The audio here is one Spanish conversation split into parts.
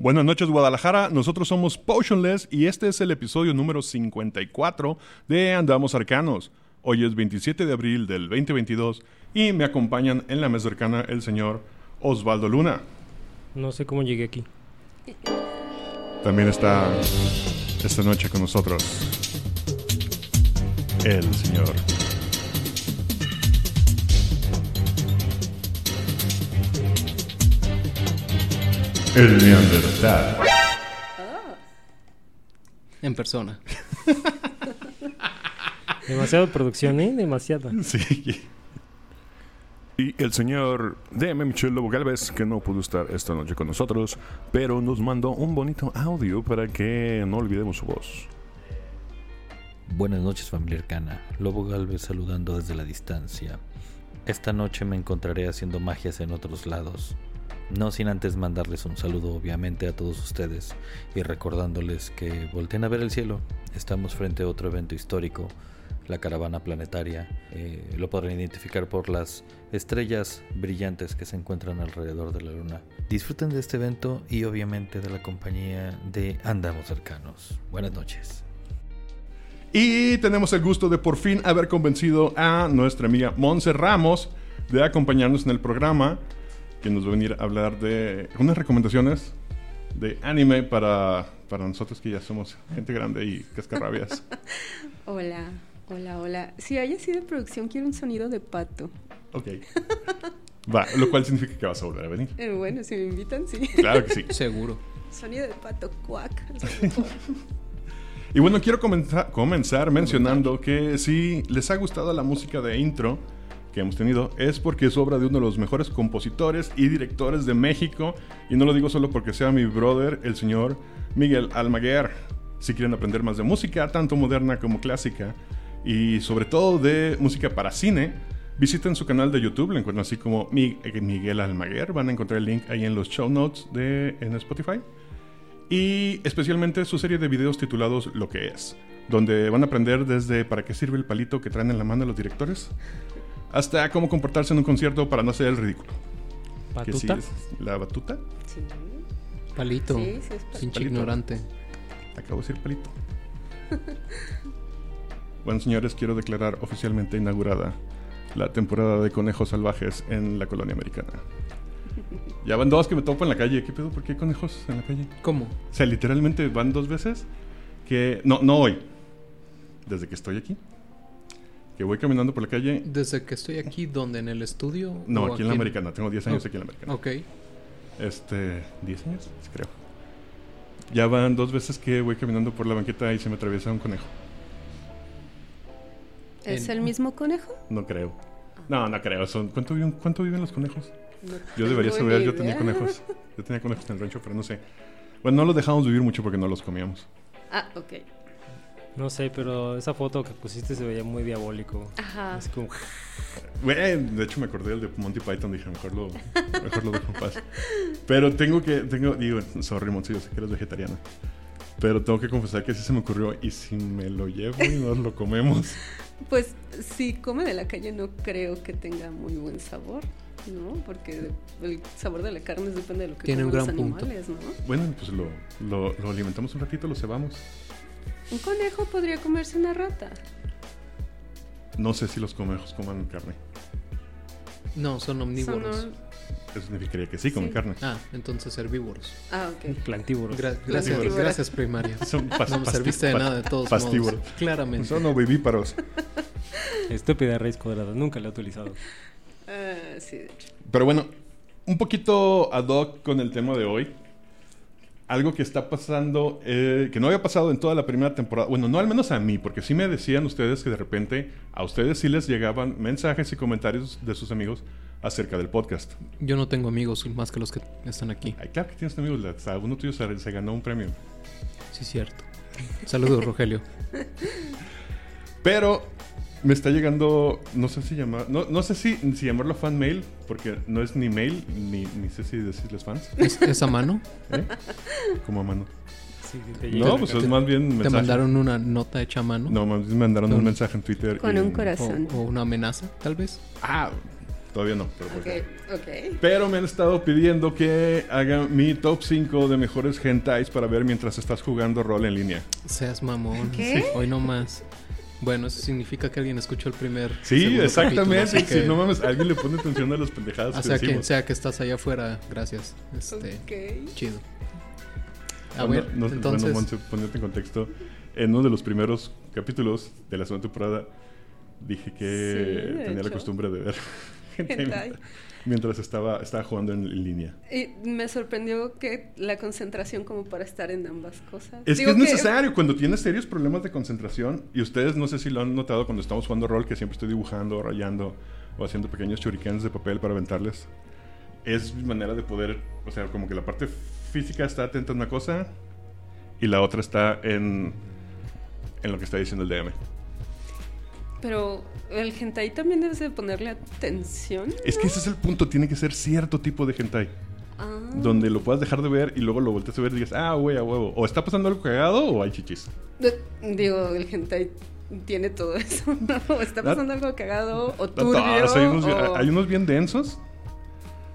Buenas noches Guadalajara, nosotros somos Potionless y este es el episodio número 54 de Andamos Arcanos. Hoy es 27 de abril del 2022 y me acompañan en la mesa cercana el señor Osvaldo Luna. No sé cómo llegué aquí. También está esta noche con nosotros el señor El Neandertal. En persona. Demasiada producción, ¿eh? Demasiada. Sí. Y el señor DM Michel Lobo Galvez, que no pudo estar esta noche con nosotros, pero nos mandó un bonito audio para que no olvidemos su voz. Buenas noches familia arcana, Lobo Galvez saludando desde la distancia. Esta noche me encontraré haciendo magias en otros lados. No sin antes mandarles un saludo obviamente a todos ustedes y recordándoles que volteen a ver el cielo. Estamos frente a otro evento histórico, la caravana planetaria. Eh, lo podrán identificar por las estrellas brillantes que se encuentran alrededor de la luna. Disfruten de este evento y obviamente de la compañía de Andamos Cercanos. Buenas noches. Y tenemos el gusto de por fin haber convencido a nuestra amiga Monse Ramos de acompañarnos en el programa, que nos va a venir a hablar de unas recomendaciones de anime para, para nosotros que ya somos gente grande y cascarrabias. Hola, hola, hola. Si hay así de producción, quiero un sonido de pato. ok. Va, lo cual significa que vas a volver a venir. Eh, bueno, si me invitan, sí. Claro que sí. Seguro. Sonido de pato, cuac. Y bueno, quiero comenzar, comenzar mencionando que si les ha gustado la música de intro que hemos tenido, es porque es obra de uno de los mejores compositores y directores de México. Y no lo digo solo porque sea mi brother, el señor Miguel Almaguer. Si quieren aprender más de música, tanto moderna como clásica, y sobre todo de música para cine, visiten su canal de YouTube, lo encuentran así como eh, Miguel Almaguer. Van a encontrar el link ahí en los show notes de, en Spotify y especialmente su serie de videos titulados Lo que es, donde van a aprender desde para qué sirve el palito que traen en la mano los directores, hasta cómo comportarse en un concierto para no hacer el ridículo. Que sí la batuta, Sí, Palito. sí, sí es. Pinche Palito. ignorante. acabo de decir palito. bueno, señores, quiero declarar oficialmente inaugurada la temporada de conejos salvajes en la colonia americana. Ya van dos que me topo en la calle. ¿Qué pedo? ¿Por qué hay conejos en la calle? ¿Cómo? O sea, literalmente van dos veces que... No, no hoy. Desde que estoy aquí. Que voy caminando por la calle. Desde que estoy aquí, ¿dónde? ¿En el estudio? No, ¿O aquí en la americana. Tengo 10 años aquí en la americana. Ok. Este... ¿10 años? Sí, creo. Ya van dos veces que voy caminando por la banqueta y se me atraviesa un conejo. ¿Es el mismo conejo? No creo. No, no creo. Son... ¿Cuánto, viven, ¿Cuánto viven los conejos? No Yo debería saber. Yo tenía conejos. Yo tenía conejos en el rancho, pero no sé. Bueno, no los dejamos vivir mucho porque no los comíamos. Ah, ok. No sé, pero esa foto que pusiste se veía muy diabólico. Ajá. Es como... Güey, de hecho me acordé del de Monty Python, dije, mejor lo, mejor lo dejo en paz. Pero tengo que, tengo, digo, sorry, Monsillo, sé que eres vegetariana. Pero tengo que confesar que sí se me ocurrió, y si me lo llevo y nos lo comemos. Pues si come de la calle no creo que tenga muy buen sabor, ¿no? Porque el sabor de la carne depende de lo que Tiene un coman los punto. animales, ¿no? Bueno, pues lo, lo, lo alimentamos un ratito, lo cebamos. Un conejo podría comerse una rata. No sé si los conejos coman carne. No, son omnívoros. Son- Eso significaría que sí, comen Sí. carne. Ah, entonces herbívoros. Ah, ok. Plantívoros. Gra- gracias, gracias, primaria. Son pas- No me pasti- serviste de pa- nada de todos pastívoros. modos. Claramente. Son ovivíparos. Estúpida raíz cuadrada. Nunca la he utilizado. Ah, sí, de hecho. Pero bueno, un poquito ad hoc con el tema de hoy. Algo que está pasando, eh, que no había pasado en toda la primera temporada. Bueno, no al menos a mí, porque sí me decían ustedes que de repente a ustedes sí les llegaban mensajes y comentarios de sus amigos acerca del podcast. Yo no tengo amigos más que los que están aquí. Ay, claro que tienes amigos, hasta uno tuyo se, se ganó un premio. Sí, cierto. Saludos, Rogelio. Pero me está llegando, no sé si llamar, no, no sé si, si llamarlo fan mail, porque no es ni mail, ni, ni sé si decirles fans, ¿Es, es a mano? ¿eh? Como a mano. Sí, sí, te No, pues es más bien ¿Te mensaje. mandaron una nota hecha a mano? No, más bien me mandaron un mensaje en Twitter. Con y- un corazón. o una amenaza, tal vez? Ah, todavía no. Pero, por Ok, qué. ok. Pero me han estado pidiendo que haga mi top 5 de mejores hentais para ver mientras estás jugando rol en línea. Seas mamón. ¿Qué? Hoy no más. Bueno, eso significa que alguien escuchó el primer. Sí, exactamente. capítulo, que- Si no mames, alguien le pone atención a las pendejadas O que sea, quien decimos. sea que estás allá afuera, gracias. Este, Ok. chido. A Bueno, ver, no- entonces. Bueno, ponerte en contexto. En uno de los primeros capítulos de la segunda temporada dije que Sí, tenía la costumbre de ver Hentai. Mientras estaba, estaba jugando en, en línea. Y me sorprendió que la concentración como para estar en ambas cosas. Es Digo que es necesario cuando tienes serios problemas de concentración y ustedes no sé si lo han notado cuando estamos jugando rol que siempre estoy dibujando, rayando o haciendo pequeños shurikens de papel para aventarles. Es mi manera de poder, o sea, como que la parte física está atenta a una cosa y la otra está en, en lo que está diciendo el DM. Pero el hentai también debes de ponerle atención. Es que ese es el punto, tiene que ser cierto tipo de hentai. Ah. Donde lo puedas dejar de ver y luego lo volteas a ver y digas, ah, güey, a huevo. O está pasando algo cagado o hay chichis. Digo, el hentai tiene todo eso, ¿no? O está pasando algo cagado o No turbio. hay, unos, o- hay unos bien densos.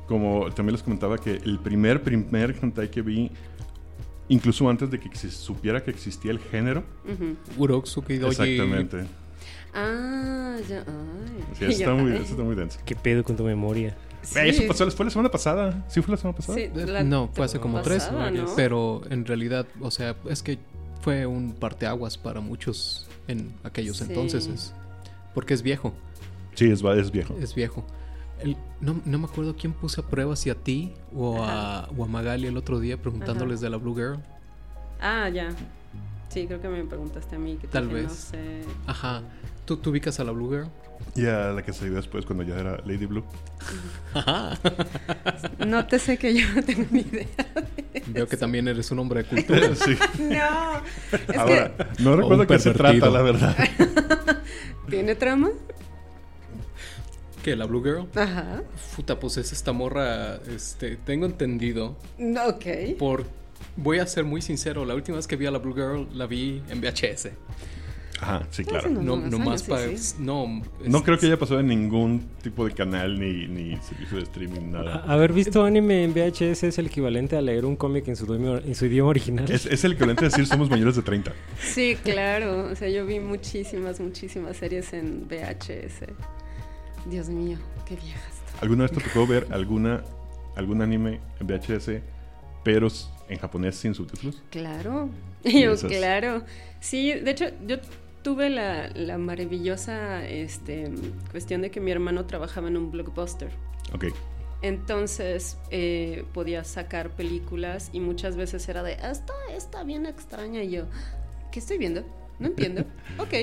Como también les comentaba que el primer, primer hentai que vi, incluso antes de que se supiera que existía el género. Ujú. Urotsuki Doji. Exactamente. Ah, ya. Ay. Sí, eso está, muy, eso está muy denso. ¿Qué pedo con tu memoria? Sí. Eso pasó, fue la semana pasada. ¿Sí fue la semana pasada? Sí, Eh, la no, fue hace como tres. pasada, ¿no? Pero en realidad, o sea, es que fue un parteaguas para muchos en aquellos Sí. entonces. es- porque es viejo. Sí, es, es viejo. Es viejo. El- no, no me acuerdo quién puse a prueba, si a ti o a, o a Magali el otro día preguntándoles de la Blue Girl. Ah, ya. Sí, creo que me preguntaste a mí. Que Tal dije, vez. No sé. Ajá. ¿Tú, tú ubicas a la Blue Girl? Y a la que salió después cuando ya era Lady Blue. No te sé que yo no tengo ni idea. Veo que también eres un hombre de cultura. sí. No. Es Ahora, no recuerdo qué se trata, la verdad. que tiene trama. ¿Qué? ¿La Blue Girl? Ajá. Puta, pues es esta morra, este, tengo entendido No, Ok. por... Voy a ser muy sincero, la última vez que vi a la Blue Girl la vi en VHS. Ajá, sí, claro. No, no más para... sí, sí. No, No creo que haya pasado en ningún tipo de canal ni, ni servicio de streaming, nada. A- Haber visto anime en VHS es el equivalente a leer un cómic en su, idioma- en su idioma original. Es, es el equivalente a decir somos mayores de 30. Sí, claro. O sea, yo vi muchísimas, muchísimas series en VHS. Dios mío, qué viejas. ¿Alguna vez te tocó ver alguna, algún anime en VHS, pero en japonés sin subtítulos? Claro. Y Yo, esas- claro. Sí, de hecho, yo tuve la, la maravillosa este, cuestión de que mi hermano trabajaba en un blockbuster. Ok. Entonces eh, podía sacar películas y muchas veces era de, esta está bien extraña. Y yo, ¿qué estoy viendo? No entiendo. ok.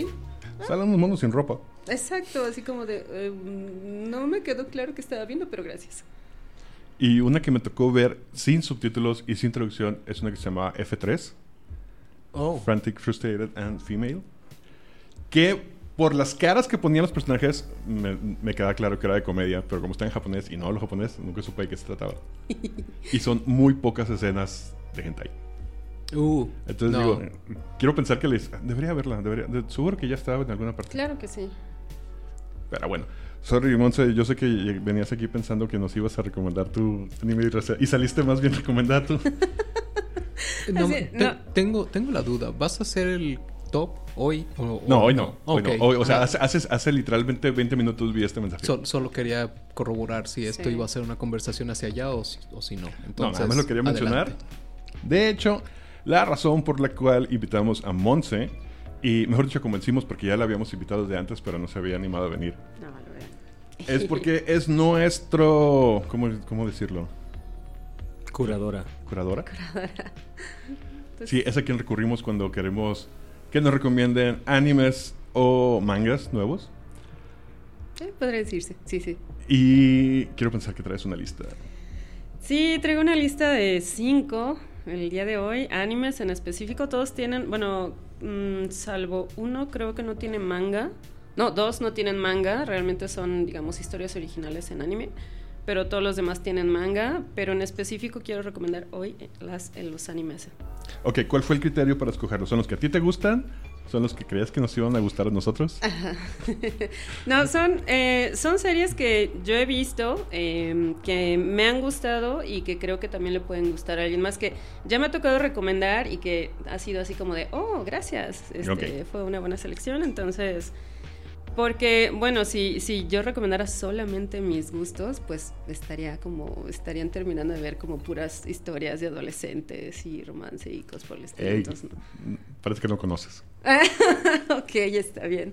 Salen unos monos sin ropa. Exacto, así como de, eh, no me quedó claro que estaba viendo, pero gracias. Y una que me tocó ver sin subtítulos y sin traducción es una que se llamaba F3, Oh, Frantic, Frustrated and Female. Que por las caras que ponían los personajes me, me queda claro que era de comedia, pero como está en japonés y no hablo japonés, nunca supe de qué se trataba. y son muy pocas escenas de hentai. uh, Entonces no. digo, quiero pensar que les... Debería verla, debería, de- seguro que ya estaba en alguna parte. Claro que sí. Pero bueno, sorry, Monse, yo sé que venías aquí pensando que nos ibas a recomendar tu anime y, saliste más bien recomendar tú. No, Así, te- no. Tengo, tengo la duda, ¿vas a hacer el top hoy o, o No, hoy no. Hoy Ok. no. Hoy- o sea, hace, hace, hace literalmente 20 minutos vi este mensaje. sol- solo quería corroborar si esto Sí. iba a ser una conversación hacia allá o si, o si no. no, Entonces, nada más lo quería mencionar. adelante. De hecho, la razón por la cual invitamos a Monse, y mejor dicho, convencimos porque ya la habíamos invitado desde antes, pero no se había animado a venir, No. Es porque es nuestro. ¿Cómo, cómo decirlo? Curadora. ¿Curadora? Entonces, Sí, es a quien recurrimos cuando queremos que nos recomienden animes o mangas nuevos. sí, podría decirse, sí, sí. Y quiero pensar que traes una lista. Sí, traigo una lista de cinco el día de hoy. Animes en específico, todos tienen, bueno, mm, salvo uno, creo que no tiene manga. No, dos no tienen manga, realmente son, digamos, historias originales en anime. Pero todos los demás tienen manga. Pero en específico quiero recomendar hoy eh, las, eh, los animes. Ok, ¿cuál fue el criterio para escogerlos? ¿Son los que a ti te gustan ¿Son los que creías que nos iban a gustar a nosotros? no, son, eh, son series que yo he visto, eh, que me han gustado y que creo que también le pueden gustar a alguien más, que ya me ha tocado recomendar y que ha sido así como de, oh, gracias, este, fue una buena selección, entonces... Porque, bueno, si, si yo recomendara solamente mis gustos, pues estaría como, estarían terminando de ver como puras historias de adolescentes y romance y cosas por el estilo. Ey, entonces, no. parece que no conoces. ok, está bien.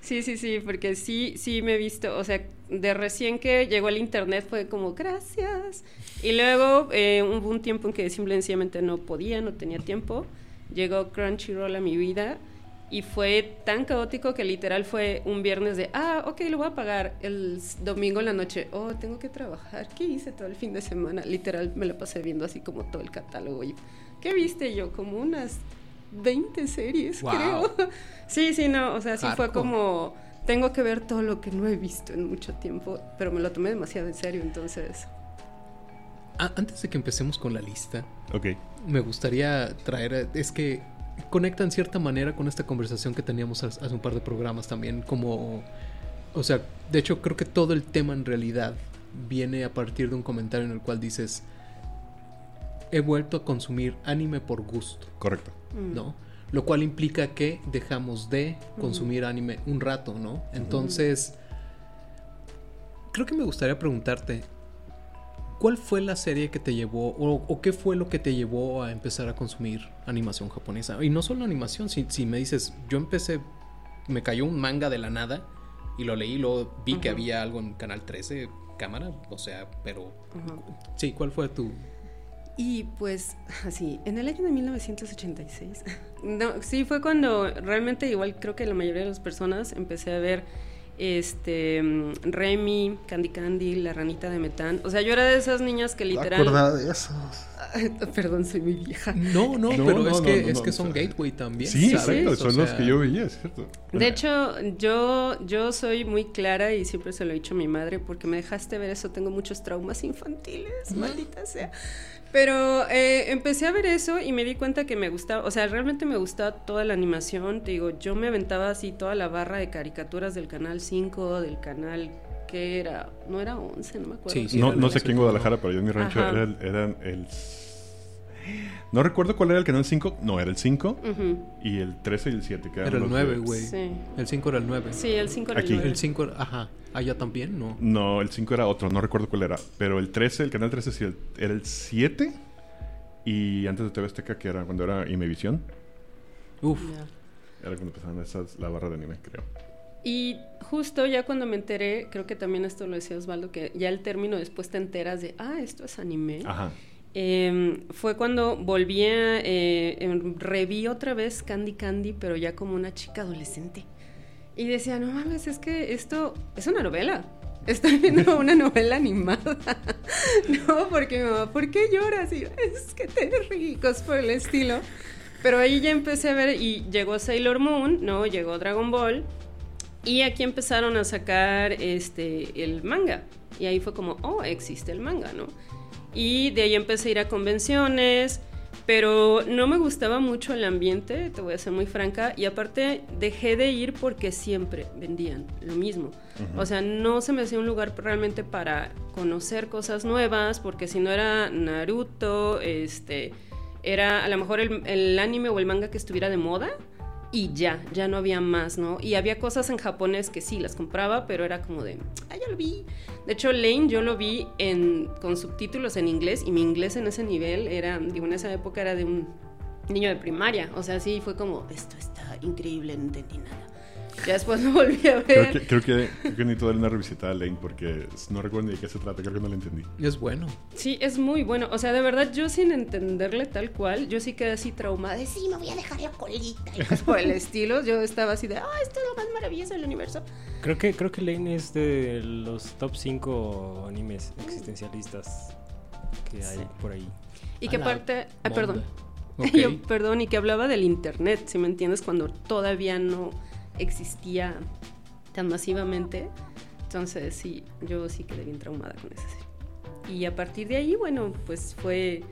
Sí, sí, sí, porque sí, sí me he visto, o sea, de recién que llegó el internet fue como, gracias. Y luego eh, hubo un tiempo en que simplemente no podía, no tenía tiempo. Llegó Crunchyroll a mi vida y fue tan caótico que literal fue un viernes de, ah, ok, lo voy a pagar. El domingo en la noche, oh, tengo que trabajar. ¿Qué hice todo el fin de semana? Literal me lo pasé viendo así como todo el catálogo. Y, ¿Qué viste yo? Como unas 20 series, Wow. creo. Sí, sí, no, o sea, sí fue como, tengo que ver todo lo que no he visto en mucho tiempo, pero me lo tomé demasiado en serio, entonces... Ah, antes de que empecemos con la lista, Ok. me gustaría traer, es que conecta en cierta manera con esta conversación que teníamos hace un par de programas también, como, o sea, de hecho creo que todo el tema en realidad viene a partir de un comentario en el cual dices, he vuelto a consumir anime por gusto, Correcto. mm. ¿no? Lo cual implica que dejamos de consumir anime un rato, ¿no? Entonces, creo que me gustaría preguntarte, ¿cuál fue la serie que te llevó, o, o qué fue lo que te llevó a empezar a consumir animación japonesa? Y no solo animación, si, si me dices, yo empecé, me cayó un manga de la nada y lo leí, luego vi que había algo en Canal 13, cámara, o sea, pero... Sí, ¿cuál fue tu...? Y pues, así, en el año de 1986, no, sí fue cuando realmente igual creo que la mayoría de las personas empecé a ver este mm, Remy, Candy Candy, la ranita de Metán. O sea, yo era de esas niñas que literal... de esos. Perdón, soy muy vieja. No, no, No, pero no, es no, que, no, es no, que o son sea, gateway también. Sí, ¿sabes? exacto. O Son los que yo veía, es cierto. De hecho, yo, yo soy muy clara y siempre se lo he dicho a mi madre porque me dejaste ver eso. Tengo muchos traumas infantiles, maldita sea. Pero eh, empecé a ver eso y me di cuenta que me gustaba, o sea, realmente me gustaba toda la animación. Te digo, yo me aventaba así toda la barra de caricaturas del canal 5, del canal que era, no era 11, no me acuerdo. Sí, sí, no, no sé en 11, Guadalajara, pero yo en mi rancho era el, eran el... No recuerdo cuál era el canal 5. No, era el 5 Ujú, y el 13 y el 7. Que eran Era el los 9, de- güey. Sí. El 5 era el 9. Sí, el 5 era Aquí. el nueve. El 5 era, ajá. Allá también, ¿no? No, el 5 era otro, no recuerdo cuál era. Pero el 13, el canal 13 sí el- era el 7. Y antes de TV Azteca, que era cuando era Imevisión, Uf. Ya. era cuando empezaban esas, la barra de anime, creo. Y justo ya cuando me enteré, creo que también esto lo decía Osvaldo, que ya el término después te enteras de, ah, esto es anime. Ajá. Eh, fue cuando volví a, eh, em, reví otra vez Candy Candy, pero ya como una chica adolescente. Y decía, no mames, es que esto es una novela. Estoy viendo una novela animada. no, porque mi mamá, ¿por qué lloras? Y yo, es que te ricos por el estilo. Pero ahí ya empecé a ver y llegó Sailor Moon, ¿no? Llegó Dragon Ball. Y aquí empezaron a sacar este, el manga. Y ahí fue como, oh, existe el manga, ¿no? Y de ahí empecé a ir a convenciones, pero no me gustaba mucho el ambiente, te voy a ser muy franca. Y aparte dejé de ir porque siempre vendían lo mismo. O sea, no se me hacía un lugar realmente para conocer cosas nuevas, porque si no era Naruto, este, era a lo mejor el, el anime o el manga que estuviera de moda y ya, ya no había más, ¿no? Y había cosas en japonés que sí las compraba, pero era como de, ah, ya lo vi. De hecho, Lane yo lo vi en, con subtítulos en inglés y mi inglés en ese nivel era, digo, en esa época era de un niño de primaria. O sea, sí, fue como, esto está increíble, no entendí nada. Ya después lo volví a ver. Creo que, creo que, creo que necesito darle una revisitada a Lane porque no recuerdo ni de qué se trata, creo que no la entendí. Es bueno. Sí, es muy bueno. O sea, de verdad, yo sin entenderle tal cual, yo sí quedé así traumada. de, Sí, me voy a dejar la colita. Y cosas por el estilo. Yo estaba así de, ah, esto es lo más maravilloso del universo. Creo que, creo que Lane es de los top 5 animes existencialistas que hay Sí. por ahí. Y que aparte, ah, perdón. Yo, perdón, y que hablaba del internet, si me entiendes, cuando todavía no existía tan masivamente. Entonces, sí, yo sí quedé bien traumada con esa. Y a partir de ahí, bueno, pues fue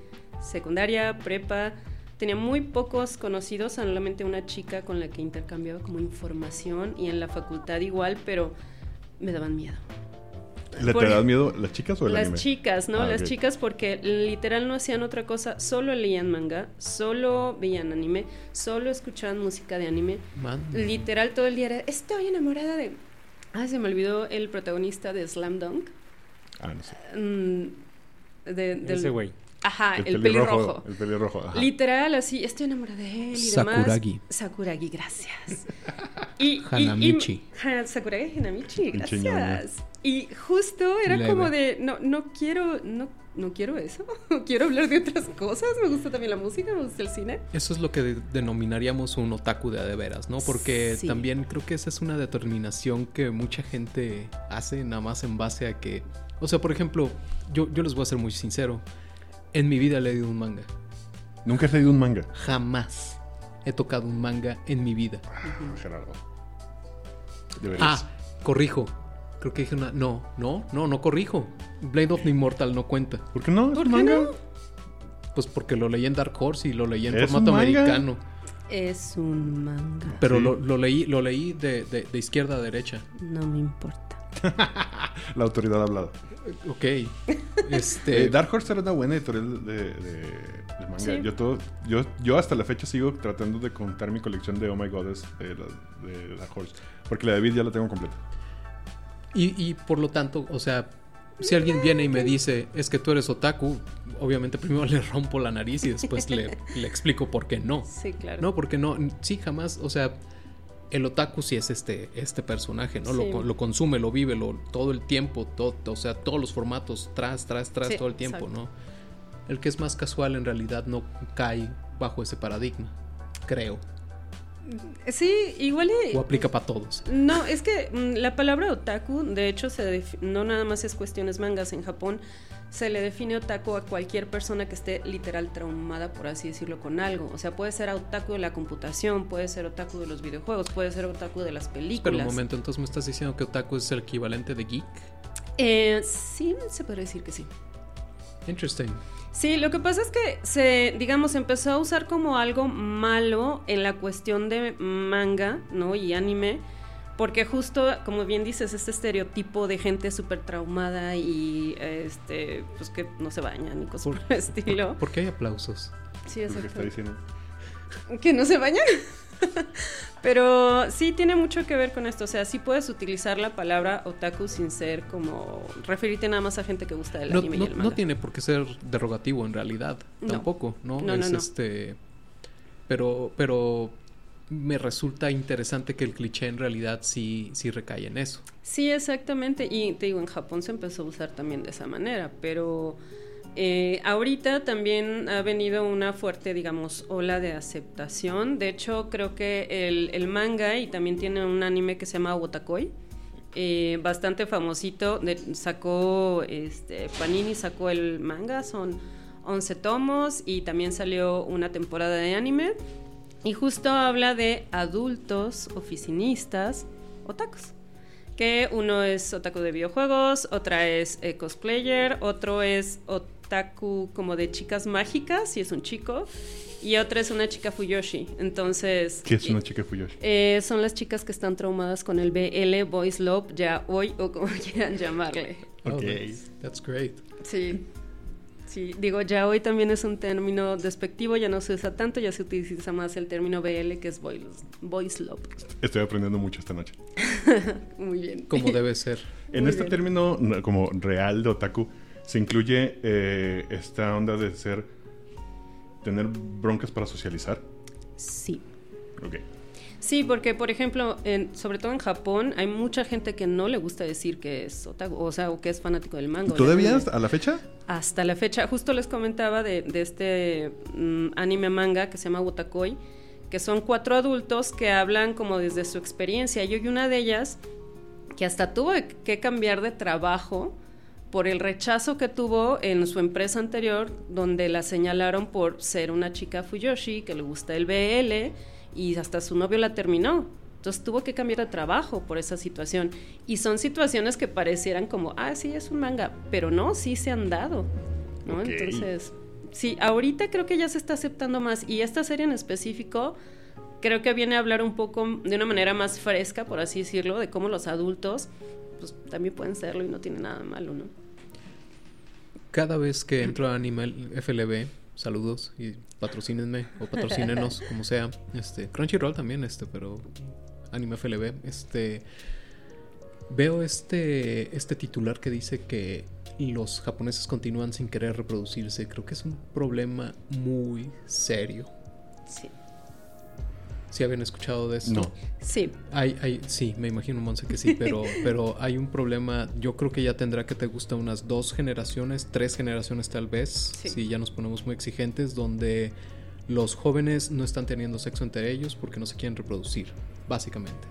secundaria, prepa. tenía muy pocos conocidos, solamente una chica con la que intercambiaba como información y en la facultad igual, pero me daban miedo. ¿Le Por- te das miedo las chicas o el Las anime? chicas, ¿no? Ah, Las chicas porque literal no hacían otra cosa, solo leían manga, solo veían anime, solo escuchaban música de anime. Man. Literal todo el día era, estoy enamorada de... Ah, se me olvidó el protagonista de Slam Dunk. Ah, no sé. Mm, de- del- Ese güey. Ajá, el, pelirrojo. El pelirrojo. ajá. Literal, así, estoy enamorada de él y demás. Sakuragi. Sakuragi, gracias. Y, y- y- Hanamichi. Sakuragi Hanamichi, gracias. Y justo era Leve. como de, no, no quiero, no, no quiero eso. quiero hablar de otras cosas. Me gusta también la música, me gusta el cine. Eso es lo que de- denominaríamos un otaku de a de veras, ¿no? Porque Sí. también creo que esa es una determinación que mucha gente hace nada más en base a que... O sea, por ejemplo, yo, yo les voy a ser muy sincero. En mi vida he leído un manga. Nunca has leído un manga. Jamás he tocado un manga en mi vida. Ah, Gerardo. Deberías. Ah, corrijo. Creo que dije una... No, no, no, no corrijo. Blade of the Immortal no cuenta. ¿Por qué no? ¿Es ¿Por qué manga? no? Pues porque lo leí en Dark Horse y lo leí en formato americano. Es un manga. Pero Sí. lo, lo leí, lo leí de, de- de izquierda a derecha. No me importa. La autoridad ha hablado. Ok. Este. Eh, Dark Horse era una buena editorial de, de- de manga. Sí. Yo, todo, yo, yo hasta la fecha sigo tratando de contar mi colección de Oh My Goddess de, la- de Dark Horse. Porque la de Beat ya la tengo completa. Y, y por lo tanto, o sea, si alguien viene y me dice, es que tú eres otaku, obviamente primero le rompo la nariz y después le, le explico por qué no. Sí, claro. No, porque no, sí, jamás, o sea, el otaku sí es este, este personaje, ¿no? Sí. Lo, lo consume, lo vive, lo, todo el tiempo, todo, o sea, todos los formatos, tras, tras, tras, Sí, todo el tiempo, exacto. ¿no? El que es más casual en realidad no cae bajo ese paradigma, creo. Sí, igual y- O aplica para todos. No, es que mm, la palabra otaku, de hecho, se no nada más es cuestiones mangas. En Japón se le define otaku a cualquier persona que esté literal traumada, por así decirlo, con algo. O sea, puede ser otaku de la computación, puede ser otaku de los videojuegos, puede ser otaku de las Pero películas. un momento, entonces me estás diciendo que otaku es el equivalente de geek. Eh, sí, se podría decir que sí. Interesting. Sí, lo que pasa es que se, digamos, empezó a usar como algo malo en la cuestión de manga, ¿no? Y anime, porque justo, como bien dices, este estereotipo de gente súper traumada y, este, pues que no se bañan y cosas por, el estilo. ¿Por qué hay aplausos? Sí, Es lo que exacto. está diciendo. Que no se bañan. Pero sí tiene mucho que ver con esto. O sea, sí puedes utilizar la palabra otaku sin ser como referirte nada más a gente que gusta del No, anime no- y el no manga. tiene por qué ser derogativo en realidad. No. Tampoco, ¿no? No, no, es no. este. Pero, pero me resulta interesante que el cliché en realidad sí, sí recae en eso. Sí, exactamente. Y te digo, en Japón se empezó a usar también de esa manera, pero eh, ahorita también ha venido una fuerte, digamos, ola de aceptación. De hecho, creo que el, manga y también tiene un anime que se llama Wotakoi. eh, bastante famosito, de- sacó, este, Panini sacó el manga, son 11 tomos y también salió una temporada de anime. Y justo habla de adultos oficinistas otakus. Que uno es otaku de videojuegos, otra es eh, cosplayer, otro es otaku como de chicas mágicas, y es un chico, y otra es una chica fuyoshi. Entonces, ¿Qué es una chica Fuyoshi? eh, son las chicas que están traumadas con el BL, Boys Love, ya hoy o como quieran llamarle. Oh, Ok. that's, that's great. Sí. Sí, digo, ya hoy también es un término despectivo, ya no se usa tanto, ya se utiliza más el término BL, que es boys, boys love. Estoy aprendiendo mucho esta noche. Muy bien. Como debe ser. En Muy este bien. término no, como real de otaku se incluye eh, esta onda de ser tener broncas para socializar. Sí. Ok. Sí, porque por ejemplo, en- sobre todo en Japón, hay mucha gente que no le gusta decir que es otaku, o sea, o que es fanático del manga. ¿Todavía hasta- a la fecha? Hasta la fecha, justo les comentaba de, de este mm, anime manga que se llama Wotakoi, que son cuatro adultos que hablan como desde su experiencia. Yo y una de ellas que hasta tuvo que cambiar de trabajo por el rechazo que tuvo en su empresa anterior, donde la señalaron por ser una chica Fuyoshi, que le gusta el BL, y hasta su novio la terminó. Entonces tuvo que cambiar de trabajo por esa situación. Y son situaciones que parecieran como, ah, sí, es un manga, pero no, sí se han dado. ¿no? Ok. Entonces, sí, ahorita creo que ya se está aceptando más y esta serie en específico creo que viene a hablar un poco de una manera más fresca, por así decirlo, de cómo los adultos pues también pueden serlo y no tiene nada malo, ¿no? Cada vez que entro a Animal FLB, saludos y patrocínenme o patrocínenos, como sea. Este, Crunchyroll también, este, pero Anime FLB, este veo este este titular que dice que los japoneses continúan sin querer reproducirse. Creo que es un problema muy serio. Sí. ¿Sí habían escuchado de esto? No. Sí. Hay, hay, sí, me imagino, Monse, que sí, pero, pero hay un problema. Yo creo que ya tendrá que te gusta unas dos generaciones, tres generaciones tal vez, Sí. si ya nos ponemos muy exigentes, donde los jóvenes no están teniendo sexo entre ellos porque no se quieren reproducir, básicamente.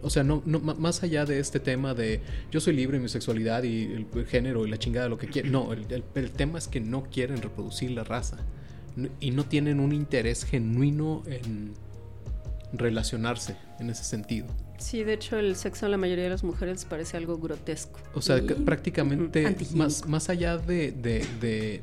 O sea, no, no, más allá de este tema de yo soy libre en mi sexualidad y el, el género y la chingada, lo que quieren. No, el, el- el tema es que no quieren reproducir la raza. Y no tienen un interés genuino en relacionarse en ese sentido. Sí, de hecho el sexo a la mayoría de las mujeres parece algo grotesco. O sea, Y- prácticamente más, más allá de, de- de-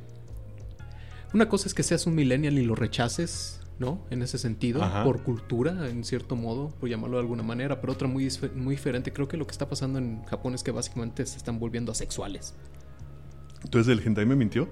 Una cosa es que seas un millennial y lo rechaces, ¿no? En ese sentido, Ajá. por cultura, en cierto modo, por llamarlo de alguna manera, pero otra muy, muy diferente. Creo que lo que está pasando en Japón es que básicamente se están volviendo asexuales. Entonces el hentai me mintió.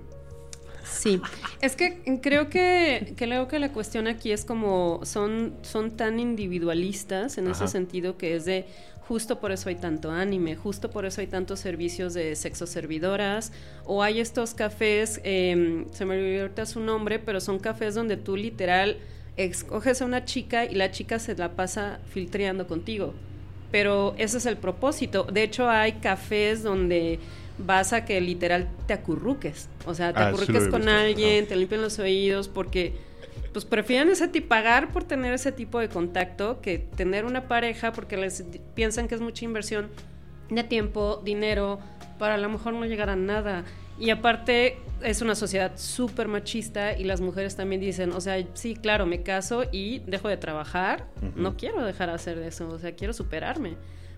Sí, es que creo que, luego que la cuestión aquí es como son, son tan individualistas en ese sentido que es de justo por eso hay tanto anime, justo por eso hay tantos servicios de sexo servidoras o hay estos cafés, eh, se me olvidó ahorita su nombre, pero son cafés donde tú literal escoges a una chica y la chica se la pasa filtreando contigo. Pero ese es el propósito. De hecho, hay cafés donde vas a que literal te acurruques. O sea, te Ah, acurruques con visto. alguien, te limpian los oídos, porque pues prefieren ese tipo, pagar por tener ese tipo de contacto que tener una pareja porque les piensan que es mucha inversión de tiempo, dinero, para a lo mejor no llegar a nada. Y aparte es una sociedad súper machista y las mujeres también dicen, o sea, sí, claro, me caso y dejo de trabajar, no quiero dejar de hacer eso, o sea, quiero superarme.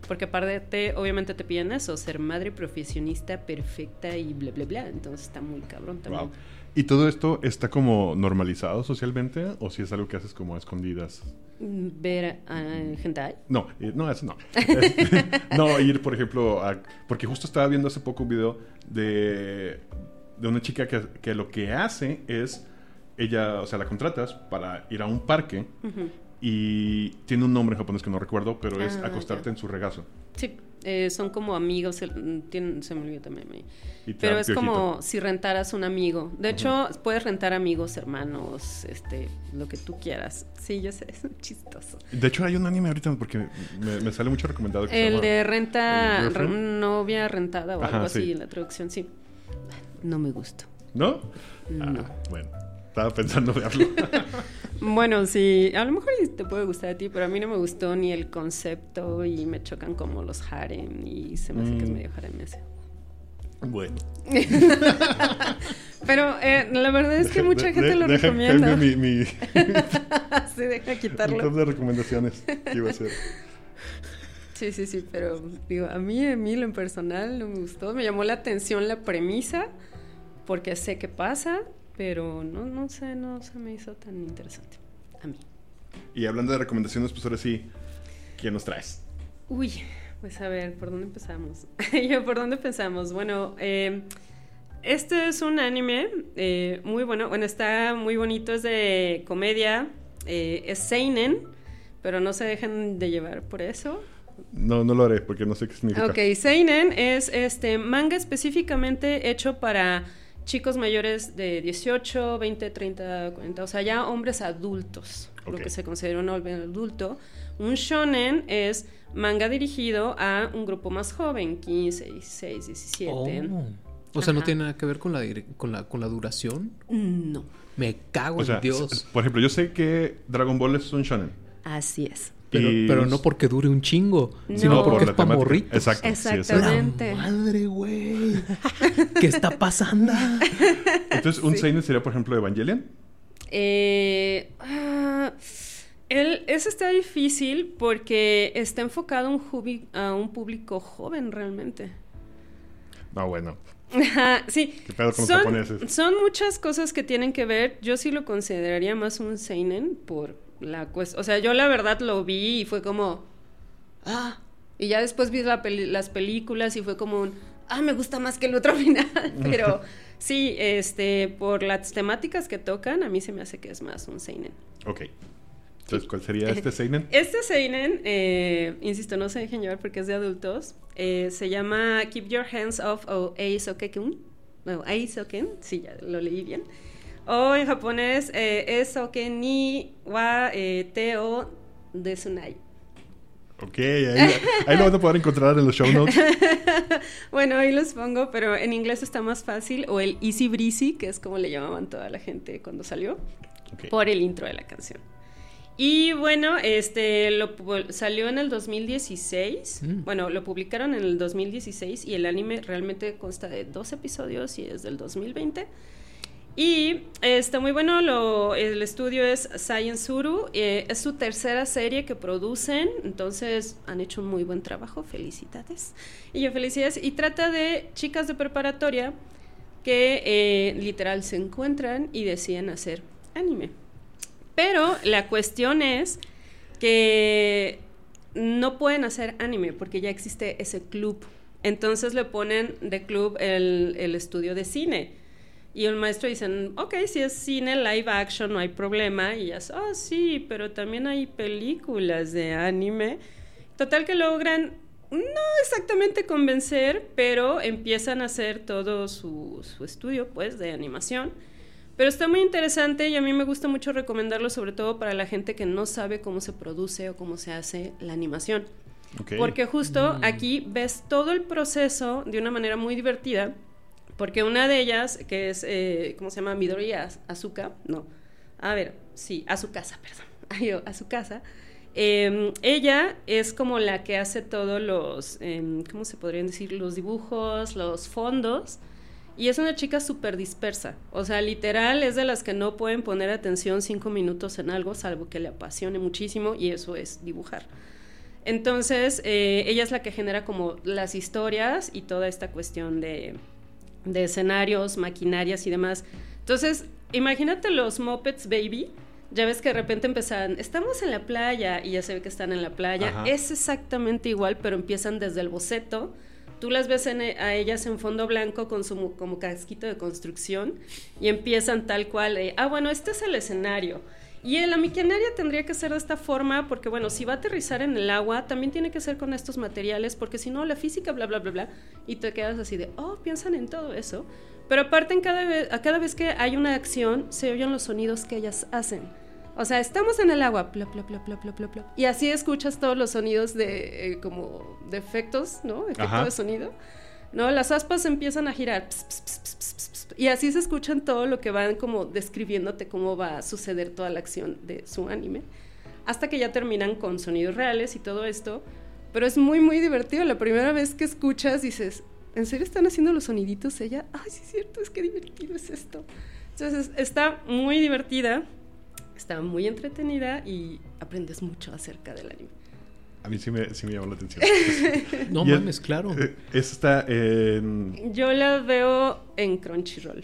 Porque aparte, obviamente te piden eso, ser madre profesionista perfecta y bla, bla, bla. Entonces está muy cabrón también. Wow. ¿Y todo esto está como normalizado socialmente o si es algo que haces como a escondidas? Mm, Ver a hentai. No, eh, no, eso no. No, ir, por ejemplo, a... Porque justo estaba viendo hace poco un video de, de una chica que, que lo que hace es, ella, o sea, la contratas para ir a un parque Ujú. Y tiene un nombre en japonés que no recuerdo, pero es Ah, acostarte ya. en su regazo. Sí, eh, son como amigos, el- mm, tienen- se me olvidó también Pero es piojito. como si rentaras un amigo. De hecho, puedes rentar amigos, hermanos, este, lo que tú quieras. Sí, yo sé, es chistoso. De hecho, hay un anime ahorita porque me, me sale mucho recomendado. Que se El llama- de renta, novia rentada o Ajá, algo así, sí. en la traducción, sí. No me gustó. ¿No? No. Ah, bueno. Estaba pensando verlo. Bueno, sí, a lo mejor te puede gustar a ti, pero a mí no me gustó ni el concepto y me chocan como los harem y se me hace que es Mm. medio harem ese. bueno. Pero eh, la verdad es que mucha De- gente de- lo deja recomienda. mi, mi, sí, deja quitarlo. top de recomendaciones que iba a hacer. Sí, sí, sí, pero digo, a mí, a mí lo en personal no me gustó. Me llamó la atención la premisa, porque sé qué pasa, pero no, no sé, no se me hizo tan interesante. A mí. Y hablando de recomendaciones, pues ahora sí, ¿qué nos traes? Uy, pues a ver, ¿por dónde empezamos? Yo, ¿por dónde empezamos? Bueno, eh, este es un anime eh, muy bueno. Bueno, está muy bonito, es de comedia, eh, es Seinen, pero no se dejen de llevar por eso. No, no lo haré porque no sé qué significa. Ok, Seinen es este manga específicamente hecho para chicos mayores de 18, 20, 30, 40, o sea, ya hombres adultos, Ok. lo que se considera un hombre adulto. Un shonen es manga dirigido a un grupo más joven, 15, 16, 17. Oh. O sea, no Ajá. tiene nada que ver con la, con la, con la duración. No, Me cago O sea, en Dios. por ejemplo, yo sé que Dragon Ball es un shonen. así es. Pero, Y- pero no porque dure un chingo, No. sino No, porque por es para morritos. Exacto. Exactamente. La madre, güey. ¿Qué está pasando? Entonces, un seinen sería, por ejemplo, Evangelion. Eh, ah, el- ese está difícil porque está enfocado a un, jubi- a un público joven realmente. No, bueno. Ajá, sí. ¿Qué pedo con los son, japoneses? son muchas cosas que tienen que ver. Yo sí lo consideraría más un seinen por la cuestión. O sea, yo la verdad lo vi y fue como. Ah. Y ya después vi la peli- las películas y fue como un. Ah, me gusta más que el otro final. Pero sí, este, por las temáticas que tocan, a mí se me hace que es más un seinen. Ok. Entonces, ¿cuál sería este Seinen? Este Seinen, eh, insisto, no se dejen llevar porque es de adultos. eh, se llama Keep Your Hands Off o Eisokekun. No, Eisoken, sí, ya lo leí bien. O en japonés, eh, Esoke ni wa eh, te o desunai. Ok, ahí, ahí lo van a poder encontrar en los show notes. Bueno, ahí los pongo, pero en inglés está más fácil. O el Easy Breezy, que es como le llamaban toda la gente cuando salió. Por el intro de la canción. Y bueno, este lo salió en el 2016. Mm. Bueno, lo publicaron en el 2016 y el anime realmente consta de dos episodios y es del 2020. Y está muy bueno, lo, el estudio es Science Uru, eh, es su tercera serie que producen, entonces han hecho un muy buen trabajo, felicidades. Y yo felicidades. Y trata de chicas de preparatoria que eh, literal se encuentran y deciden hacer anime. Pero la cuestión es que no pueden hacer anime porque ya existe ese club. Entonces le ponen de club el, el estudio de cine. Y el maestro dicen, ok, si es cine live action no hay problema. Y ellas, oh sí, pero también hay películas de anime. Total que logran no exactamente convencer, pero empiezan a hacer todo su, su estudio pues de animación. Pero está muy interesante y a mí me gusta mucho recomendarlo, sobre todo para la gente que no sabe cómo se produce o cómo se hace la animación. Ok. Porque justo aquí ves todo el proceso de una manera muy divertida. Porque una de ellas, que es, eh, ¿cómo se llama? Midori Az- Azuka. No. A ver, sí, a su casa, perdón. A su casa. Eh, ella es como la que hace todos los, em, ¿cómo se podrían decir? Los dibujos, los fondos. Y es una chica súper dispersa. O sea, literal es de las que no pueden poner atención cinco minutos en algo, salvo que le apasione muchísimo, y eso es dibujar. Entonces, eh, ella es la que genera como las historias y toda esta cuestión de, de escenarios, maquinarias y demás. Entonces, imagínate los Muppets Baby. Ya ves que de repente empezaban, estamos en la playa y ya se ve que están en la playa. Ajá. Es exactamente igual, pero empiezan desde el boceto. Tú las ves en- a ellas en fondo blanco con su como casquito de construcción y empiezan tal cual, de, ah, bueno, este es el escenario. Y en la maquinaria tendría que ser de esta forma, porque bueno, si va a aterrizar en el agua, también tiene que ser con estos materiales, porque si no, la física, bla, bla, bla, bla, y te quedas así de, oh, piensan en todo eso. Pero aparte, en cada vez, a cada vez que hay una acción, se oyen los sonidos que ellas hacen. O sea, estamos en el agua, plop, plop, plop, plop, plop, plop, plop, y así escuchas todos los sonidos de, eh, como, de efectos, ¿no? Efecto Ajá. de sonido. ¿No? Las aspas empiezan a girar y así se escuchan todo lo que van como describiéndote cómo va a suceder toda la acción de su anime, hasta que ya terminan con sonidos reales y todo esto, pero es muy muy divertido, la primera vez que escuchas dices, ¿en serio están haciendo los soniditos ella? Ay, sí es cierto, es que divertido es esto. Entonces está muy divertida, está muy entretenida y aprendes mucho acerca del anime. A mí sí me, sí me llamó la atención. No Y es- mames, claro. Eh, Esta está en... Yo la veo en Crunchyroll.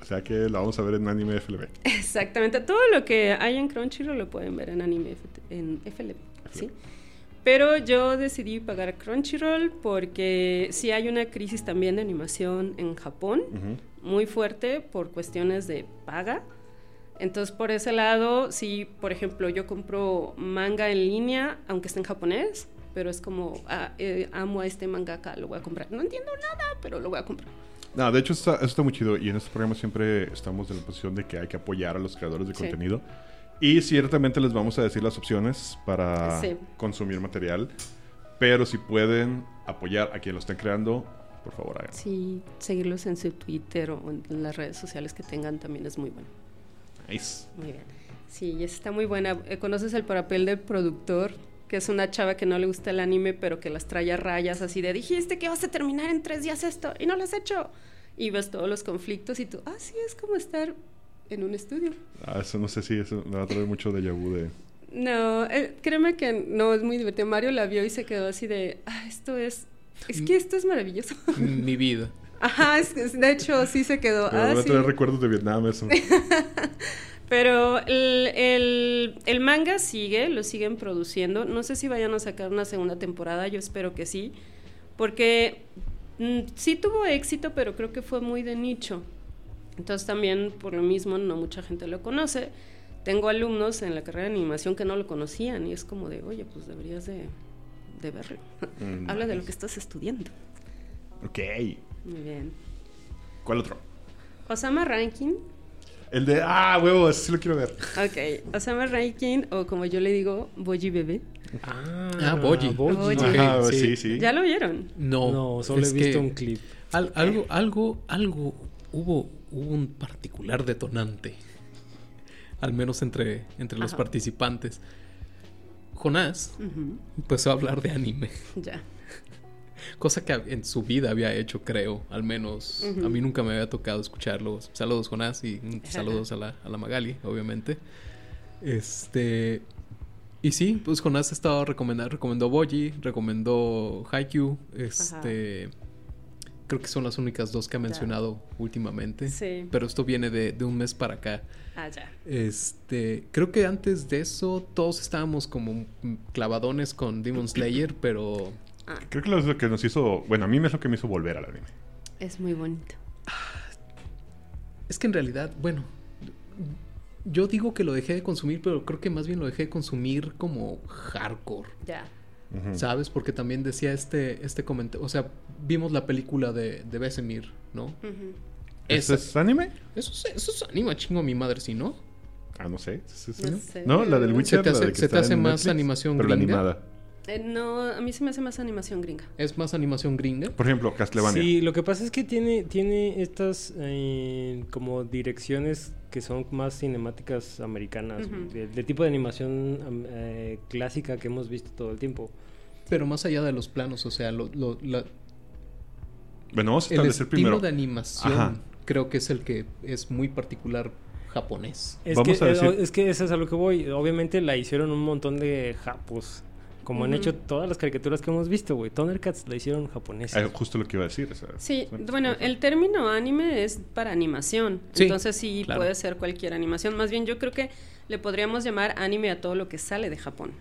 O sea que la vamos a ver en Anime FLB. Exactamente, todo lo que hay en Crunchyroll lo pueden ver en anime en FLB, ¿sí? Pero yo decidí pagar Crunchyroll porque sí hay una crisis también de animación en Japón, muy fuerte por cuestiones de paga. Entonces, por ese lado, sí, por ejemplo, yo compro manga en línea, aunque esté en japonés, pero es como, ah, eh, amo a este mangaka, lo voy a comprar. No entiendo nada, pero lo voy a comprar. No, de hecho está, está muy chido y en este programa siempre estamos en la posición de que hay que apoyar a los creadores de Sí. contenido y ciertamente les vamos a decir las opciones para Sí. consumir material, pero si pueden apoyar a quien lo estén creando, por favor háganlo. Sí, seguirlos en su Twitter o en las redes sociales que tengan también es muy bueno. Nice. Muy bien. Sí, está muy buena. Eh, ¿Conoces el papel del productor? Que es una chava que no le gusta el anime, pero que las trae a rayas así de dijiste que vas a terminar en tres días esto y no lo has hecho. Y ves todos los conflictos y tú, ah, sí, es como estar en un estudio. Ah, eso no sé si eso me va a traer mucho de vu de... No, eh, créeme que no, es muy divertido. Mario la vio y se quedó así de, ah, esto es, es que esto es maravilloso. Mi vida. Ajá, de hecho sí se quedó. Pero Ah, voy a sí. traer recuerdos de Vietnam eso. Pero el, el- el manga sigue, lo siguen produciendo. No sé si vayan a sacar una segunda temporada, yo espero que sí. Porque mm, sí tuvo éxito, pero creo que fue muy de nicho. Entonces también por lo mismo no mucha gente lo conoce. Tengo alumnos en la carrera de animación que no lo conocían y es como de, oye, pues deberías de, de verlo. Mm, Habla de lo que estás estudiando. Ok. Muy bien. ¿Cuál otro? Osama Rankin El de. Ah, huevo, ese sí lo quiero ver. Ok, Osama Rankin, o como yo le digo, Boji Bebé. Ah, Boji. Boji. Ajá, Ok, sí, sí. ¿Ya lo vieron? No, No, solo he visto un clip. al- algo, algo, algo, hubo, hubo un particular detonante. Al menos entre, entre los Ajá. participantes. Jonás Ujú, empezó a hablar de anime. Ya. Cosa que en su vida había hecho, creo. Al menos a mí nunca me había tocado escucharlos. Saludos, Jonás, y saludos a la, a la Magali, obviamente. Este. Y sí, pues Jonás estaba recomendando, recomendó Boji, recomendó Haikyuu. Este. Creo que son las únicas dos que ha mencionado últimamente. Sí. Pero esto viene de, de un mes para acá. Ah, ya. Este, creo que antes de eso todos estábamos como clavadones con Demon Slayer, pero Creo que lo- es lo que nos hizo. Bueno, a mí es lo que me hizo volver al anime. es muy bonito. Es que en realidad, bueno, yo digo que lo dejé de consumir, pero creo que más bien lo dejé de consumir como hardcore, Ya. ¿sabes? Porque también decía este, este comentario, o sea, vimos la película de, de Besemir, ¿no? ¿Ese Esa- es anime? Eso, es- eso es anima chingo a mi madre, ¿sí, no? Ah, no sé. ¿Sí, sí, No sí? sé. No, la del Witcher. ¿Se te la hace- de que se te hace en más Netflix, animación Pero la animada. Eh, no, a mí se me hace más animación gringa. Es más animación gringa. Por ejemplo, Castlevania. Sí, lo que pasa es que tiene, tiene estas eh, como direcciones que son más cinemáticas americanas, Ujú. de, de tipo de animación eh, clásica que hemos visto todo el tiempo. Pero más allá de los planos, o sea, lo, lo- la- Bueno, vamos a el establecer primero. de animación Ajá. creo que es el que es muy particular japonés. Es, Vamos que, a decir- eh, es que eso es a lo que voy. Obviamente la hicieron un montón de japos. Como han hecho todas las caricaturas que hemos visto, güey. Thundercats la hicieron japoneses. Ah, justo lo que iba a decir. o sea, Sí, bueno, el término anime es para animación. Sí, Entonces sí claro. puede ser cualquier animación. Más bien yo creo que le podríamos llamar anime a todo lo que sale de Japón.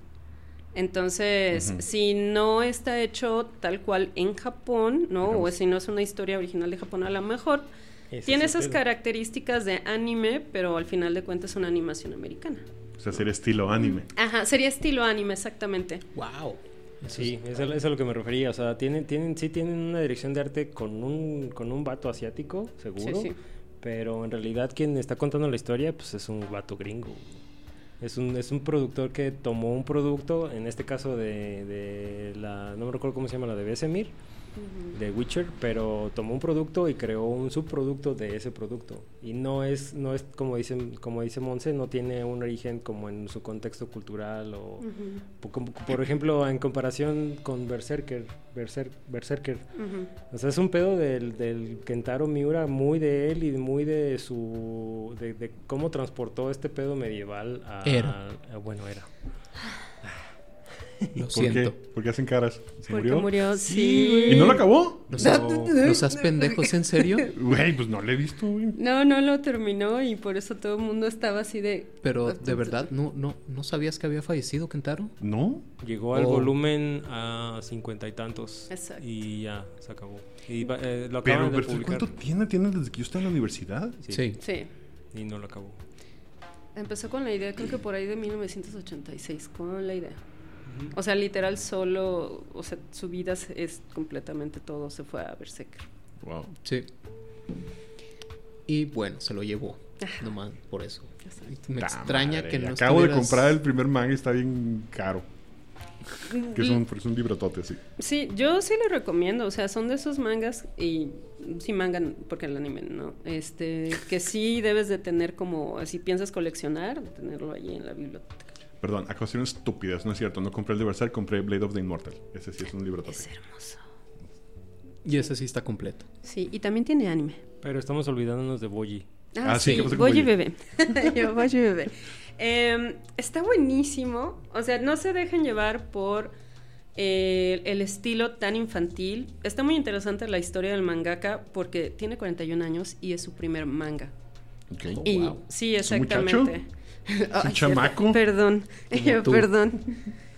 Entonces, si no está hecho tal cual en Japón, ¿no? O si no es una historia original de Japón, a lo mejor Ese tiene esas características de anime, pero al final de cuentas es una animación americana. Sea, sería estilo anime. Ajá, sería estilo anime, exactamente. Wow. Sí, eso, es- eso es a lo que me refería. O sea, tienen, tienen, sí tienen una dirección de arte con un, con un vato asiático, seguro. Sí, sí. Pero en realidad quien está contando la historia, pues es un vato gringo. Es un, es un productor que tomó un producto, en este caso de, de la... No me recuerdo cómo se llama, la de Besemir, de Witcher, pero tomó un producto y creó un subproducto de ese producto. Y no es, no es como, dicen, como dice Monse, no tiene un origen como en su contexto cultural o... Por, ejemplo, en comparación con Berserker, Berser- Berserker, o sea, es un pedo del, del Kentaro Miura, muy de él y muy de su. de, de cómo transportó este pedo medieval a. Era. a- bueno, era. Lo ¿Por siento. qué? ¿Por qué hacen caras? ¿Se Porque murió? murió, sí, güey. ¿Y no lo acabó? ¿No seas, ¿no seas pendejos en serio? Güey, pues no lo he visto, güey. No, no lo terminó y por eso todo el mundo estaba así de... Pero de verdad, ¿no, no, ¿no sabías que había fallecido Kentaro? ¿No? Llegó al Oh. volumen a cincuenta y tantos. Exacto. Y ya, se acabó. Y va- eh, lo Pero, de pero publicar. ¿cuánto tiene? ¿Tiene desde que yo estaba en la universidad? Sí. Sí. Y no lo acabó. Empezó con la idea, creo que por ahí de 1986, con la idea. O sea, literal solo, o sea, su vida es- completamente todo, se fue a Berserker. Wow. Sí. Y bueno, se lo llevó. Nomás por eso. Exacto. Me Ta extraña madre, que no Acabo de comprar el primer manga y está bien caro. Que es Mm. un, es un librotote, sí. Sí, yo sí lo recomiendo, o sea, son de esos mangas y sí manga porque el anime no, este, que sí debes de tener como, si piensas coleccionar, tenerlo ahí en la biblioteca. Perdón, acusaciones estúpidas, no es cierto. No compré el de Berserk, compré Blade of the Immortal. Ese sí es un librotote. Es hermoso. Y ese sí está completo. Sí, y también tiene anime. Pero estamos olvidándonos de Boji. Ah, Ah, sí, sí, ¿qué pasa con Boji? Bebé. Yo, Boji Bebé. Em, está buenísimo. O sea, no se dejen llevar por eh, el estilo tan infantil. Está muy interesante la historia del mangaka porque tiene 41 años y es su primer manga. Ok. Oh, y wow. sí, ¿Es un muchacho? Ay, chamaco? Perdón, perdón.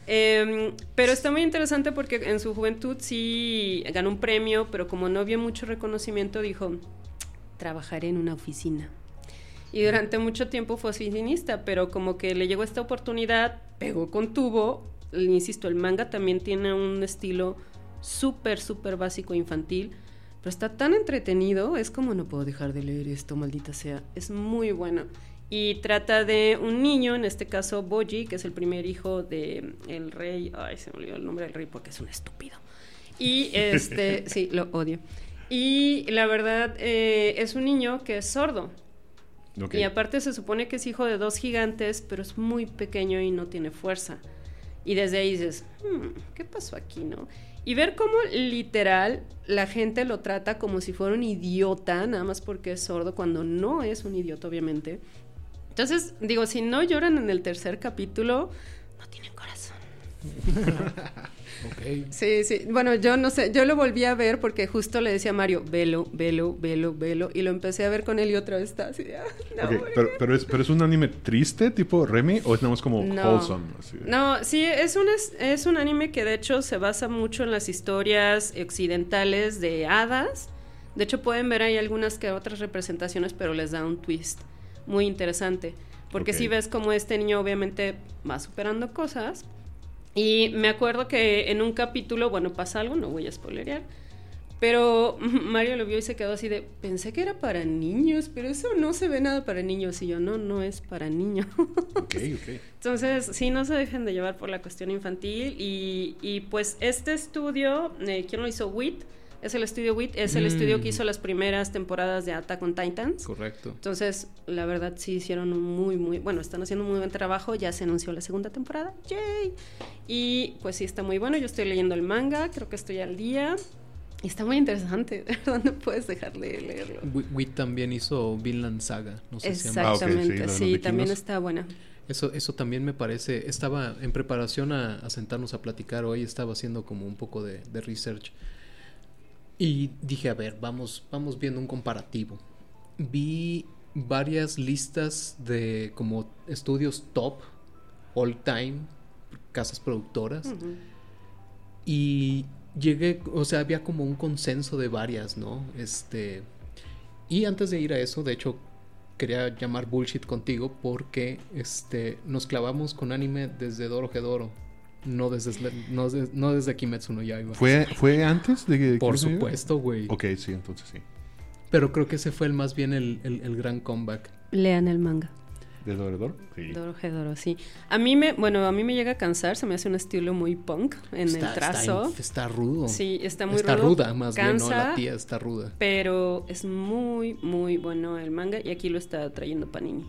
Em, pero está muy interesante porque en su juventud sí ganó un premio, pero como no vio mucho reconocimiento, dijo, trabajaré en una oficina. Y durante mucho tiempo fue oficinista, pero como que le llegó esta oportunidad, pegó con tubo. Le Insisto, el manga también tiene un estilo súper, súper básico infantil, pero está tan entretenido, es como no puedo dejar de leer esto, maldita sea. Es muy bueno. Y trata de un niño, en este caso Boji, que es el primer hijo de el rey, ay, se me olvidó el nombre del rey porque es un estúpido. Y este, sí, lo odio. Y la verdad, eh, es un niño que es sordo. Y aparte se supone que es hijo de dos gigantes, pero es muy pequeño y no tiene fuerza. Y desde ahí dices, "Hmm, ¿qué pasó aquí, no? Y ver cómo literal la gente lo trata como si fuera un idiota, nada más porque es sordo, cuando no es un idiota, obviamente. Entonces, digo, si no lloran en el tercer capítulo, no tienen corazón. Sí, sí. Bueno, yo no sé, yo lo volví a ver porque justo le decía a Mario, velo, velo, velo, velo. Y lo empecé a ver con él y otra vez está así de, "Ah, no, Ok, ¿por pero, pero es, ¿Pero es un anime triste, tipo Remy, o es nada más como No. wholesome? así No, sí, es un, es, es un anime que de hecho se basa mucho en las historias occidentales de hadas. De hecho, pueden ver ahí algunas que otras representaciones, pero les da un twist muy interesante. Porque Ok. si ves como este niño obviamente va superando cosas. Y me acuerdo que en un capítulo, bueno, pasa algo, no voy a spoilerear. Pero Mario lo vio y se quedó así de, pensé que era para niños, pero eso no se ve nada para niños. Y yo, no, no es para niños. Ok, ok. Entonces, sí, no se dejen de llevar por la cuestión infantil. Y, y, pues este estudio, eh, ¿quién lo hizo? WIT. Es el estudio WIT, es el Mm. estudio que hizo las primeras temporadas de Attack on Titans. Correcto. Entonces, la verdad sí hicieron un muy, muy, bueno, están haciendo un muy buen trabajo, ya se anunció la segunda temporada, ¡yay! Y pues sí está muy bueno, yo estoy leyendo el manga, creo que estoy al día, y está muy interesante, de verdad no puedes dejar de leerlo. Wi- Wit también hizo Vinland Saga. No sé si han- Ah, ok, sí, Exactamente, sí, también está buena. Eso, eso también me parece. Estaba en preparación a, a sentarnos a platicar hoy, estaba haciendo como un poco de, de research. Y dije, a ver, vamos, vamos viendo un comparativo. Vi varias listas de como estudios top, all time, casas productoras. Y llegué, o sea, había como un consenso de varias, ¿no? Este. Y antes de ir a eso, de hecho, quería llamar bullshit contigo porque este nos clavamos con anime desde Doro Doro, no desde no, de- no desde Kimetsu no Yaiba. ¿Fue, ¿Fue antes de que... Por supuesto, güey. Ok, sí, entonces sí. Pero creo que ese fue el más bien el, el- el gran comeback. Lean el manga. ¿De Doredor? Sí. Doro sí. A mí me, bueno, a mí me llega a cansar, se me hace un estilo muy punk en Está- el trazo. Está, está rudo. Sí, está muy está rudo, ruda, más bien, ¿no? La tía está ruda. Pero es muy, muy bueno el manga y aquí lo está trayendo Panini.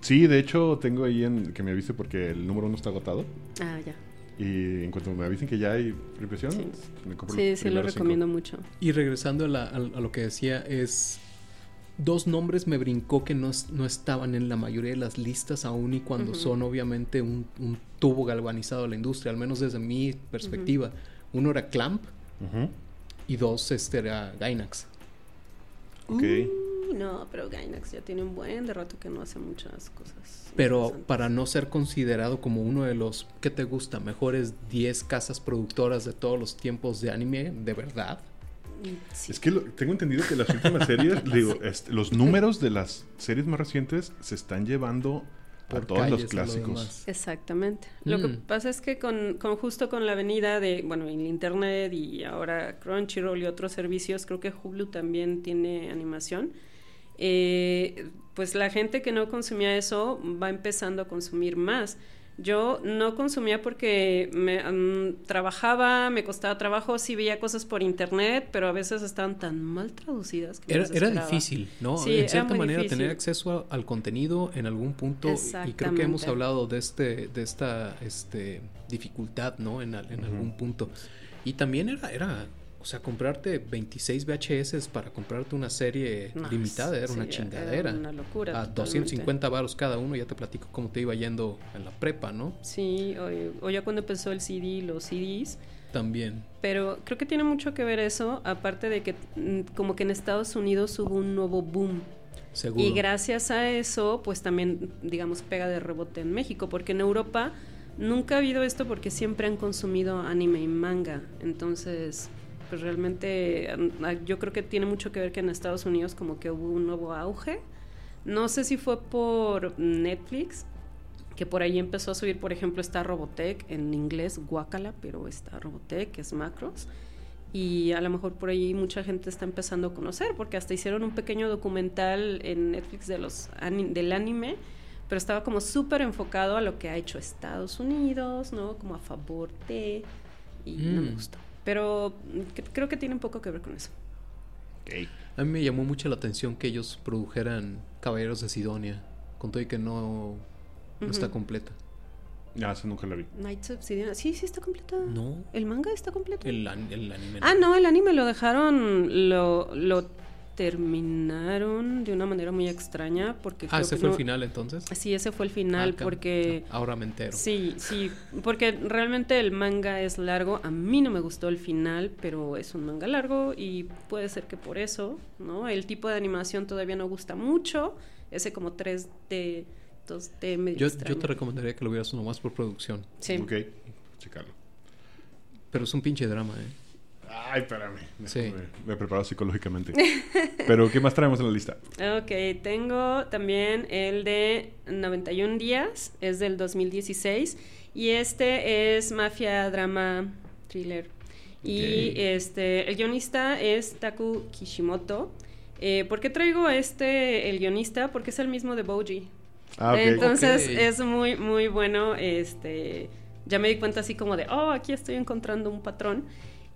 Sí, de hecho, tengo ahí en que me avise porque el número uno está agotado. Ah, ya. Y en cuanto me avisen que ya hay reimpresión, Sí. me compro Sí, sí, lo cinco. recomiendo mucho. Y regresando a, la- a- a lo que decía, es. Dos nombres me brincó que no, es- no estaban en la mayoría de las listas, aún y cuando son obviamente un, un tubo galvanizado de la industria, al menos desde mi perspectiva. Uno era Clamp y dos este era Gainax. Ok. No, pero Gainax ya tiene un buen de rato que no hace muchas cosas. Pero para no ser considerado como uno de los, ¿qué te gusta? Mejores 10 casas productoras de todos los tiempos de anime, de verdad. Sí. Es que lo- tengo entendido que las últimas series, digo, este, los números de las series más recientes se están llevando a Por todos calles, los a lo clásicos. Exactamente. Lo que Mm. pasa es que con, con justo con la venida de, bueno, el internet y ahora Crunchyroll y otros servicios, creo que Hulu también tiene animación. Eh, pues la gente que no consumía eso va empezando a consumir más. Yo no consumía porque me mm, trabajaba, me costaba trabajo, sí veía cosas por internet, pero a veces estaban tan mal traducidas que me Era, era difícil, ¿no? Sí, en era cierta muy manera difícil. tener acceso a- al contenido en algún punto y creo que hemos hablado de este de esta este dificultad, ¿no? En, en algún punto. Y también era era O sea, comprarte 26 VHS para comprarte una serie No, limitada era sí, una era chingadera. una locura, A totalmente. 250 varos cada uno, ya te platico cómo te iba yendo en la prepa, ¿no? Sí, o, o ya cuando empezó el CD, los CDs. También. Pero creo que tiene mucho que ver eso, aparte de que mm, como que en Estados Unidos hubo un nuevo boom. Seguro. Y gracias a eso, pues también, digamos, pega de rebote en México, porque en Europa nunca ha habido esto porque siempre han consumido anime y manga. Entonces, pues realmente ah, yo creo que tiene mucho que ver que en Estados Unidos como que hubo un nuevo auge. No sé si fue por Netflix, que por ahí empezó a subir, por ejemplo, está Robotech, en inglés Guacala, pero está Robotech, que es Macros. Y a lo mejor por ahí mucha gente está empezando a conocer, porque hasta hicieron un pequeño documental en Netflix de los del anime, pero estaba como súper enfocado a lo que ha hecho Estados Unidos, ¿no? Como a favor de... Y no me Mm. gustó. Pero mm, creo que tiene un poco que ver con eso. A mí me llamó mucho la atención que ellos produjeran Caballeros de Sidonia, con todo y que no, no está completa. Ya, esa nunca la vi. Knights of Obsidian. Sí, sí está completo. No. ¿El manga está completo? El, el anime. Ah, no, el anime lo dejaron, lo, lo terminaron de una manera muy extraña porque Ah, creo ese que fue el final entonces. Sí, ese fue el final Ah, porque Ahora me entero. sí, sí, porque realmente el manga es largo. A mí no me gustó el final, pero es un manga largo y puede ser que por eso, ¿no? El tipo de animación todavía no gusta mucho, ese como 3D, 2D medio Yo, extraño. yo te recomendaría que lo vieras nomás por producción. Sí. Ok, checarlo. Pero es un pinche drama, ¿eh? Ay, espérame. Sí. Me, me preparo psicológicamente. Pero, ¿qué más traemos en la lista? Ok, tengo también el de 91 días, es del 2016 y este es mafia, drama, thriller. Y este, el guionista es Taku Kishimoto. Eh, ¿Por qué traigo este, el guionista? Porque es el mismo de Boji. Ah, ok. Entonces es muy, muy bueno. Este, ya me di cuenta así como de, oh, aquí estoy encontrando un patrón.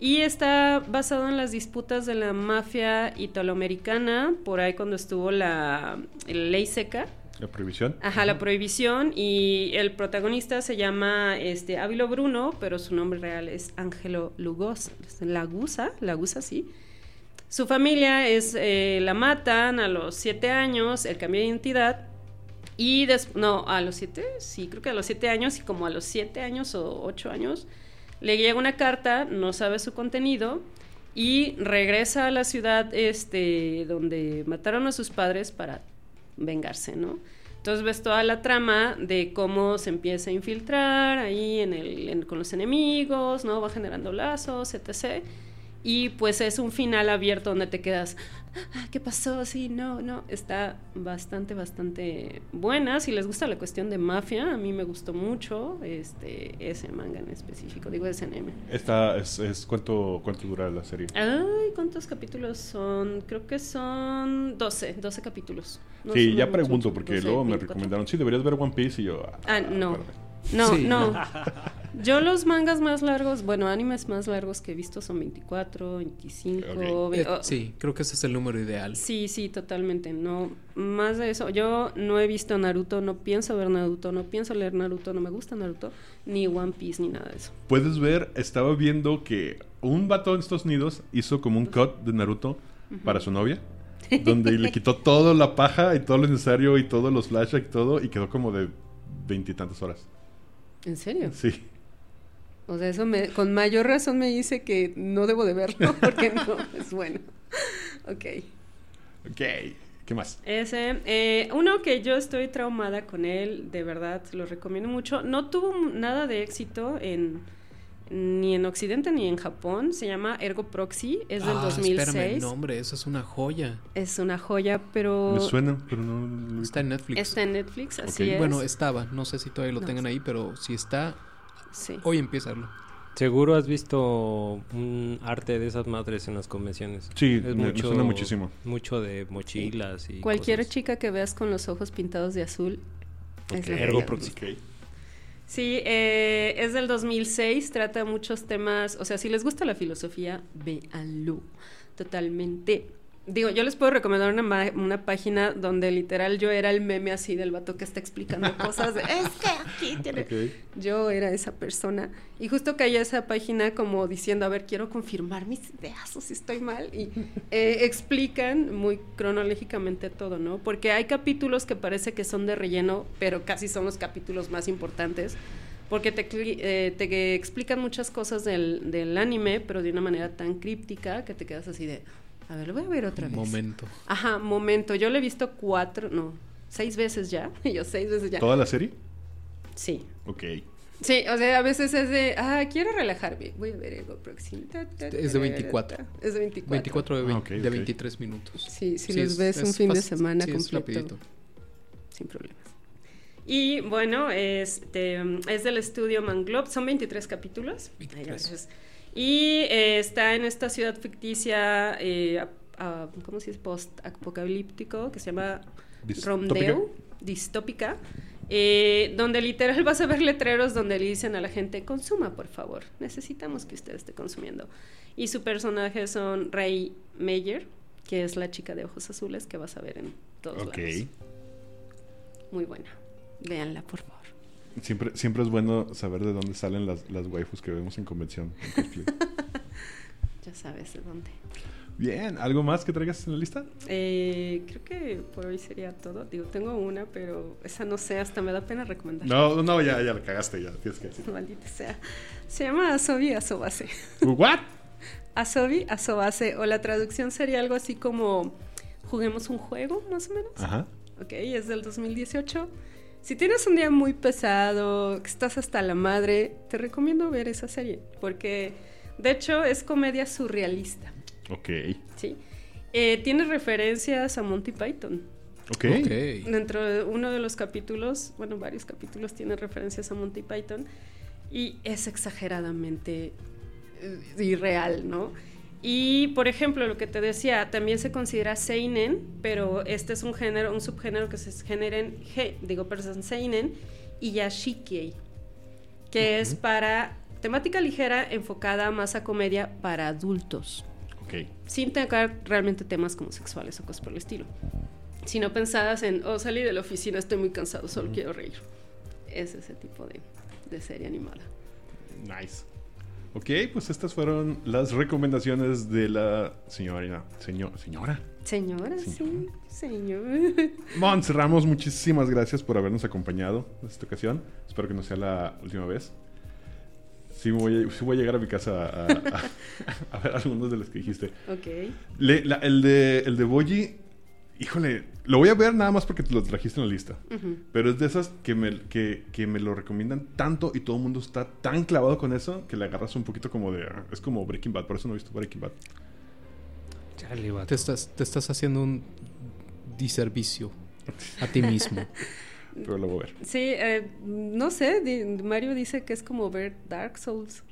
Y está basado en las disputas de la mafia italoamericana, por ahí cuando estuvo la, la ley seca. La prohibición. Ajá, la prohibición. Y el protagonista se llama este, Ávilo Bruno, pero su nombre real es Ángelo Lugos, Lagusa, Lagusa, sí. Su familia es, eh, la matan a los siete años, él cambia de identidad. Y después, no, a los siete, sí, creo que a los siete años, y como a los siete años o ocho años, le llega una carta, no sabe su contenido, y regresa a la ciudad este, donde mataron a sus padres para vengarse, ¿no? Entonces ves toda la trama de cómo se empieza a infiltrar ahí en el, en- con los enemigos, ¿no? Va generando lazos, etc. Y pues es un final abierto donde te quedas, "Ah, ¿qué pasó? Sí, no, no. Está bastante, bastante buena. Si les gusta la cuestión de mafia, a mí me gustó mucho este, ese manga en específico, digo ese anime. Esta es, es ¿cuánto, ¿Cuánto dura la serie? Ay, ¿cuántos capítulos son? Creo que son 12, 12 capítulos. No sí, ya pregunto porque 12, luego me 24. recomendaron, sí, deberías ver One Piece y yo... Ah, no. espérame. No, Sí, no. no. Yo los mangas más largos, bueno, animes más largos que he visto son 24, 25. Ok. ve- Eh, oh, sí, creo que ese es el número ideal. Sí, sí, totalmente. No, más de eso. Yo no he visto Naruto, no pienso ver Naruto, no pienso leer Naruto, no me gusta Naruto, ni One Piece, ni nada de eso. Puedes ver, estaba viendo que un vato en Estados Unidos hizo como un cut de Naruto para su novia. Donde le quitó toda la paja y todo lo necesario y todos los flashbacks y todo y quedó como de veintitantas horas. ¿En serio? Sí. O sea, eso me, con mayor razón me dice que no debo de verlo porque no es bueno. Ok. Ok. ¿Qué más? Ese, eh, uno que yo estoy traumada con él, de verdad, lo recomiendo mucho. No tuvo nada de éxito en ni en Occidente ni en Japón. Se llama Ergo Proxy, es del Ah, 2006. Espérame, el nombre, eso es una joya. Es una joya, pero Me suena, pero no... Está en Netflix. está en Netflix, así Ok. es. Bueno, estaba, no sé si todavía lo No tengan ahí, pero si está, sí. hoy empieza Seguro has visto un arte de esas madres en las convenciones. Sí, me- me suena muchísimo. Mucho de mochilas y Cualquier cosas. chica que veas con los ojos pintados de azul es Ok. la Ergo que- Proxy. Ok. Sí, eh, es del 2006, trata muchos temas, o sea, si les gusta la filosofía, véanlo totalmente. Digo, yo les puedo recomendar una, una página donde literal yo era el meme así del vato que está explicando cosas. de, es que aquí tiene... Ok. Yo era esa persona. Y justo caí a esa página como diciendo, a ver, quiero confirmar mis ideas o si estoy mal. Y eh, explican muy cronológicamente todo, ¿no? Porque hay capítulos que parece que son de relleno, pero casi son los capítulos más importantes. Porque te, eh, te explican muchas cosas del, del anime, pero de una manera tan críptica que te quedas así de, a ver, lo voy a ver otra vez. Momento. Ajá, momento. Yo lo he visto cuatro, no, seis veces ya. Y yo seis veces ya. ¿Toda la serie? Sí. Ok. Sí, o sea, a veces es de, ah, quiero relajarme, voy a ver algo próximo. Es de ta, 24. ta. Es de 24. 24 de, Ah, vein- ok, de ok. 23 minutos. Sí, si Sí, los es- ves un es fin de semana sí, es completo, rapidito. sin problemas. Y bueno, este, es del estudio Manglobe, son 23 capítulos. Ay, 23. gracias. Y eh, está en esta ciudad ficticia, eh, ¿cómo se dice? Post-apocalíptico, que se llama Distópica. Distópica, eh, donde literal vas a ver letreros donde le dicen a la gente, consuma por favor, necesitamos que usted esté consumiendo. Y su personaje son Ray Meyer, que es la chica de ojos azules que vas a ver en todos Ok. lados. Muy buena, véanla por favor. Siempre, siempre es bueno saber de dónde salen las, las waifus que vemos en convención. en. Ya sabes de dónde. Bien, ¿algo más que traigas en la lista? Eh, creo que por hoy sería todo. Digo, tengo una, pero esa no sé, hasta me da pena recomendar. No, no, ya, ya la cagaste, ya. Tienes que decir. Maldita sea. Se llama Asobi Asobase. ¿What? Asobi Asobase, o la traducción sería algo así como juguemos un juego, más o menos. Ajá. Ok, es del 2018. Si tienes un día muy pesado, que estás hasta la madre, te recomiendo ver esa serie, porque de hecho es comedia surrealista, Ok. ¿sí? Eh, tiene referencias a Monty Python. Ok. Ok. Dentro de uno de los capítulos, bueno, varios capítulos tienen referencias a Monty Python y es exageradamente eh, irreal, ¿no? Y, por ejemplo, lo que te decía, también se considera seinen, pero este es un género, un subgénero que se genera en, ge- digo, perdón, seinen y yashikei, que es para temática ligera enfocada más a comedia para adultos Ok. sin tocar realmente temas como sexuales o cosas por el estilo. Sino pensadas en, oh, salí de la oficina, estoy muy cansado, solo quiero reír. Es ese tipo de, de serie animada. Nice. Ok, pues estas fueron las recomendaciones de la señora. Señor, señora. Señora, Señora. sí, señor. Mons Ramos, muchísimas gracias por habernos acompañado en esta ocasión. Espero que no sea la última vez. Sí, voy a, sí voy a llegar a mi casa a, a- a ver algunos de los que dijiste. ok. Le- la- el de el de Boji, híjole, lo voy a ver nada más porque te lo trajiste en la lista. Pero es de esas que me, que, que me lo recomiendan tanto y todo el mundo está tan clavado con eso que le agarras un poquito como de... Es como Breaking Bad, por eso no he visto Breaking Bad. Te estás, te estás haciendo un diservicio a ti mismo. Pero lo voy a ver. Sí, eh, no sé, Mario dice que es como ver Dark Souls.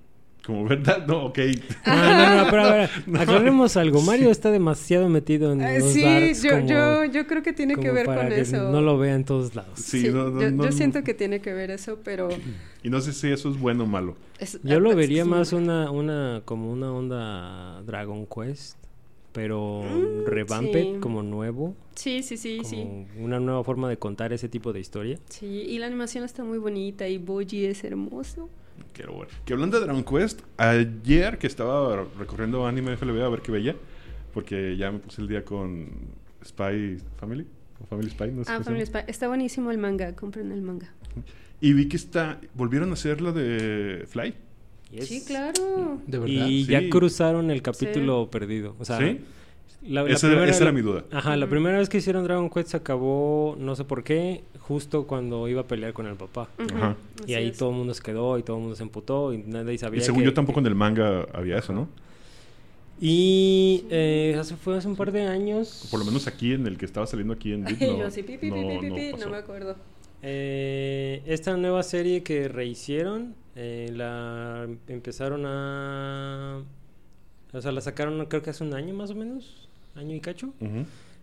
Como verdad, no, ok. No, no, no, pero a ver, aclaremos algo. Mario está demasiado metido en Eh, los sí, darks yo, como- yo, yo creo que tiene que ver para con que eso. No lo vea en todos lados. Sí, Sí, no, no, yo, no, yo no. siento que tiene que ver eso, pero... Y no sé si eso es bueno o malo. es- Yo lo vería es- más una, una, como una onda Dragon Quest, pero Mm, revamped, sí. como nuevo, Sí, sí, sí, como sí. una nueva forma de contar ese tipo de historia. Sí, y la animación está muy bonita y Boji es hermoso. Quiero ver. Que hablando de Dragon Quest, ayer que estaba recorriendo anime FLB a ver qué veía, porque ya me puse el día con Spy Family, o Family Spy, no sé Ah, Family. Spy. Está buenísimo el manga, compren el manga. Y vi que está, volvieron a hacer la de Fly. Yes. Sí, claro. De verdad. Y Sí. ya cruzaron el capítulo perdido. O sea, ¿Sí? La, la Esa, era, primera- esa era mi duda. Ajá, la primera vez que hicieron Dragon Quest se acabó, no sé por qué, justo cuando iba a pelear con el papá. Ajá. Y así ahí es. todo el mundo se quedó y todo el mundo se emputó y nadie sabía. Y según que- yo tampoco en el manga había eso, ¿no? Y eh, hace, fue hace un par de años. Por lo menos aquí en el que estaba saliendo aquí en Y no, yo pasó. no me acuerdo. Eh, esta nueva serie que rehicieron, eh, la empezaron a... O sea, la sacaron creo que hace un año más o menos, año y cacho.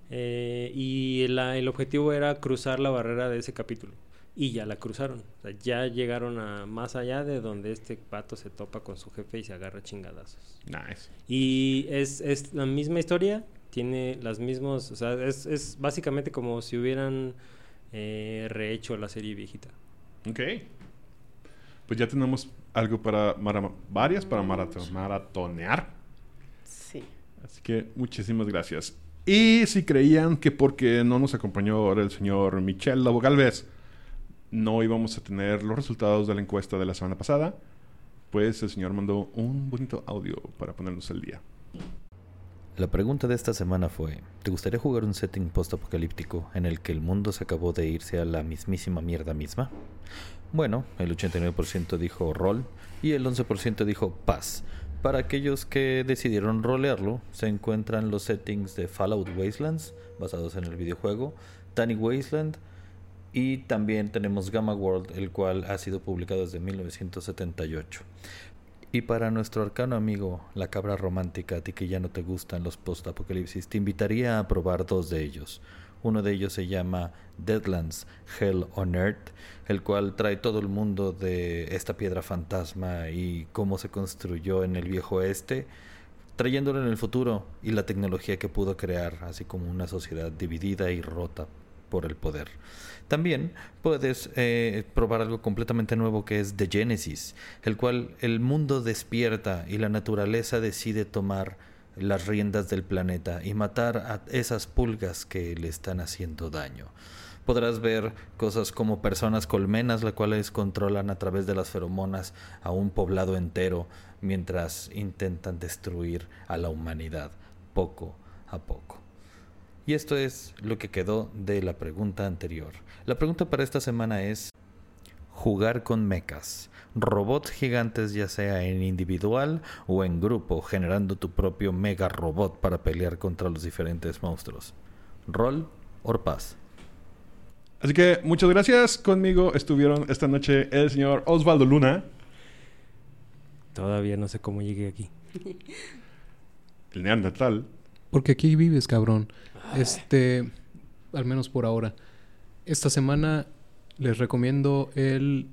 Eh, y la- el objetivo era cruzar la barrera de ese capítulo. Y ya la cruzaron. O sea, ya llegaron a más allá de donde este pato se topa con su jefe y se agarra chingadazos. Nice. Y es, es la misma historia, tiene las mismas, o sea, es, es básicamente como si hubieran eh, rehecho la serie viejita. Ok. Pues ya tenemos algo para mara- varias para marato- maratonear. Sí. Así que muchísimas gracias. Y si creían que porque no nos acompañó el señor Michel Lobo Galvez, no íbamos a tener los resultados de la encuesta de la semana pasada, pues el señor mandó un bonito audio para ponernos al día. La pregunta de esta semana fue, ¿te gustaría jugar un setting post-apocalíptico en el que el mundo se acabó de irse a la mismísima mierda misma? Bueno, el 89% dijo rol y el 11% dijo paz. Para aquellos que decidieron rolearlo, se encuentran los settings de Fallout Wastelands, basados en el videojuego, Tiny Wasteland, y también tenemos Gamma World, el cual ha sido publicado desde 1978. Y para nuestro arcano amigo, la cabra romántica, a ti que ya no te gustan los post-apocalipsis, te invitaría a probar dos de ellos. Uno de ellos se llama Deadlands Hell on Earth, el cual trae todo el mundo de esta piedra fantasma y cómo se construyó en el viejo oeste, trayéndolo en el futuro y la tecnología que pudo crear, así como una sociedad dividida y rota por el poder. También puedes eh, probar algo completamente nuevo que es The Genesis, el cual el mundo despierta y la naturaleza decide tomar las riendas del planeta y matar a esas pulgas que le están haciendo daño. Podrás ver cosas como personas colmenas, las cuales controlan a través de las feromonas a un poblado entero mientras intentan destruir a la humanidad poco a poco. Y esto es lo que quedó de la pregunta anterior. La pregunta para esta semana es jugar con mechas, robots gigantes ya sea en individual o en grupo, generando tu propio mega robot para pelear contra los diferentes monstruos. Rol o paz. Así que muchas gracias. Conmigo estuvieron esta noche el señor Osvaldo Luna, Todavía no sé cómo llegué aquí. el Neandertal, Porque aquí vives, cabrón. Este, al menos por ahora. Esta semana les recomiendo el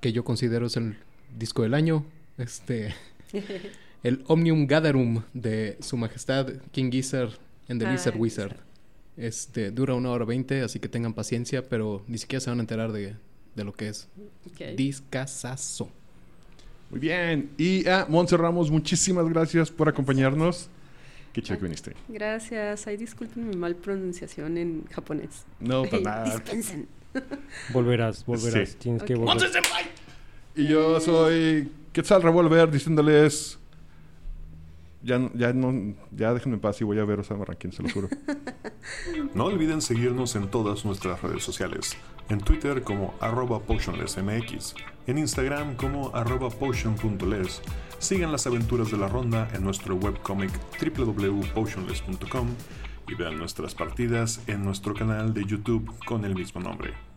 que yo considero es el disco del año. Este, el Omnium Gatherum de Su Majestad King Gizzard and the Ah, Lizard. Wizard. Este, dura una hora veinte, así que tengan paciencia, pero ni siquiera se van a enterar de, de lo que es. Ok. Discasazo. Muy bien. Y a Montse Ramos, muchísimas gracias por acompañarnos. Qué chido que viniste. Gracias. Ay, disculpen mi mal pronunciación en japonés. No, para nada. Dispensen. Volverás, volverás. Sí. Tienes que volver. Y yo soy Quetzal Revolver diciéndoles. Ya, no- ya, no, ya déjenme en paz y voy a ver Osama Rankin, se lo juro. No olviden seguirnos en todas nuestras redes sociales. En Twitter como arroba potionlessmx, en Instagram como arroba potion.les. Sigan las aventuras de la ronda en nuestro webcomic www.potionless.com y vean nuestras partidas en nuestro canal de YouTube con el mismo nombre.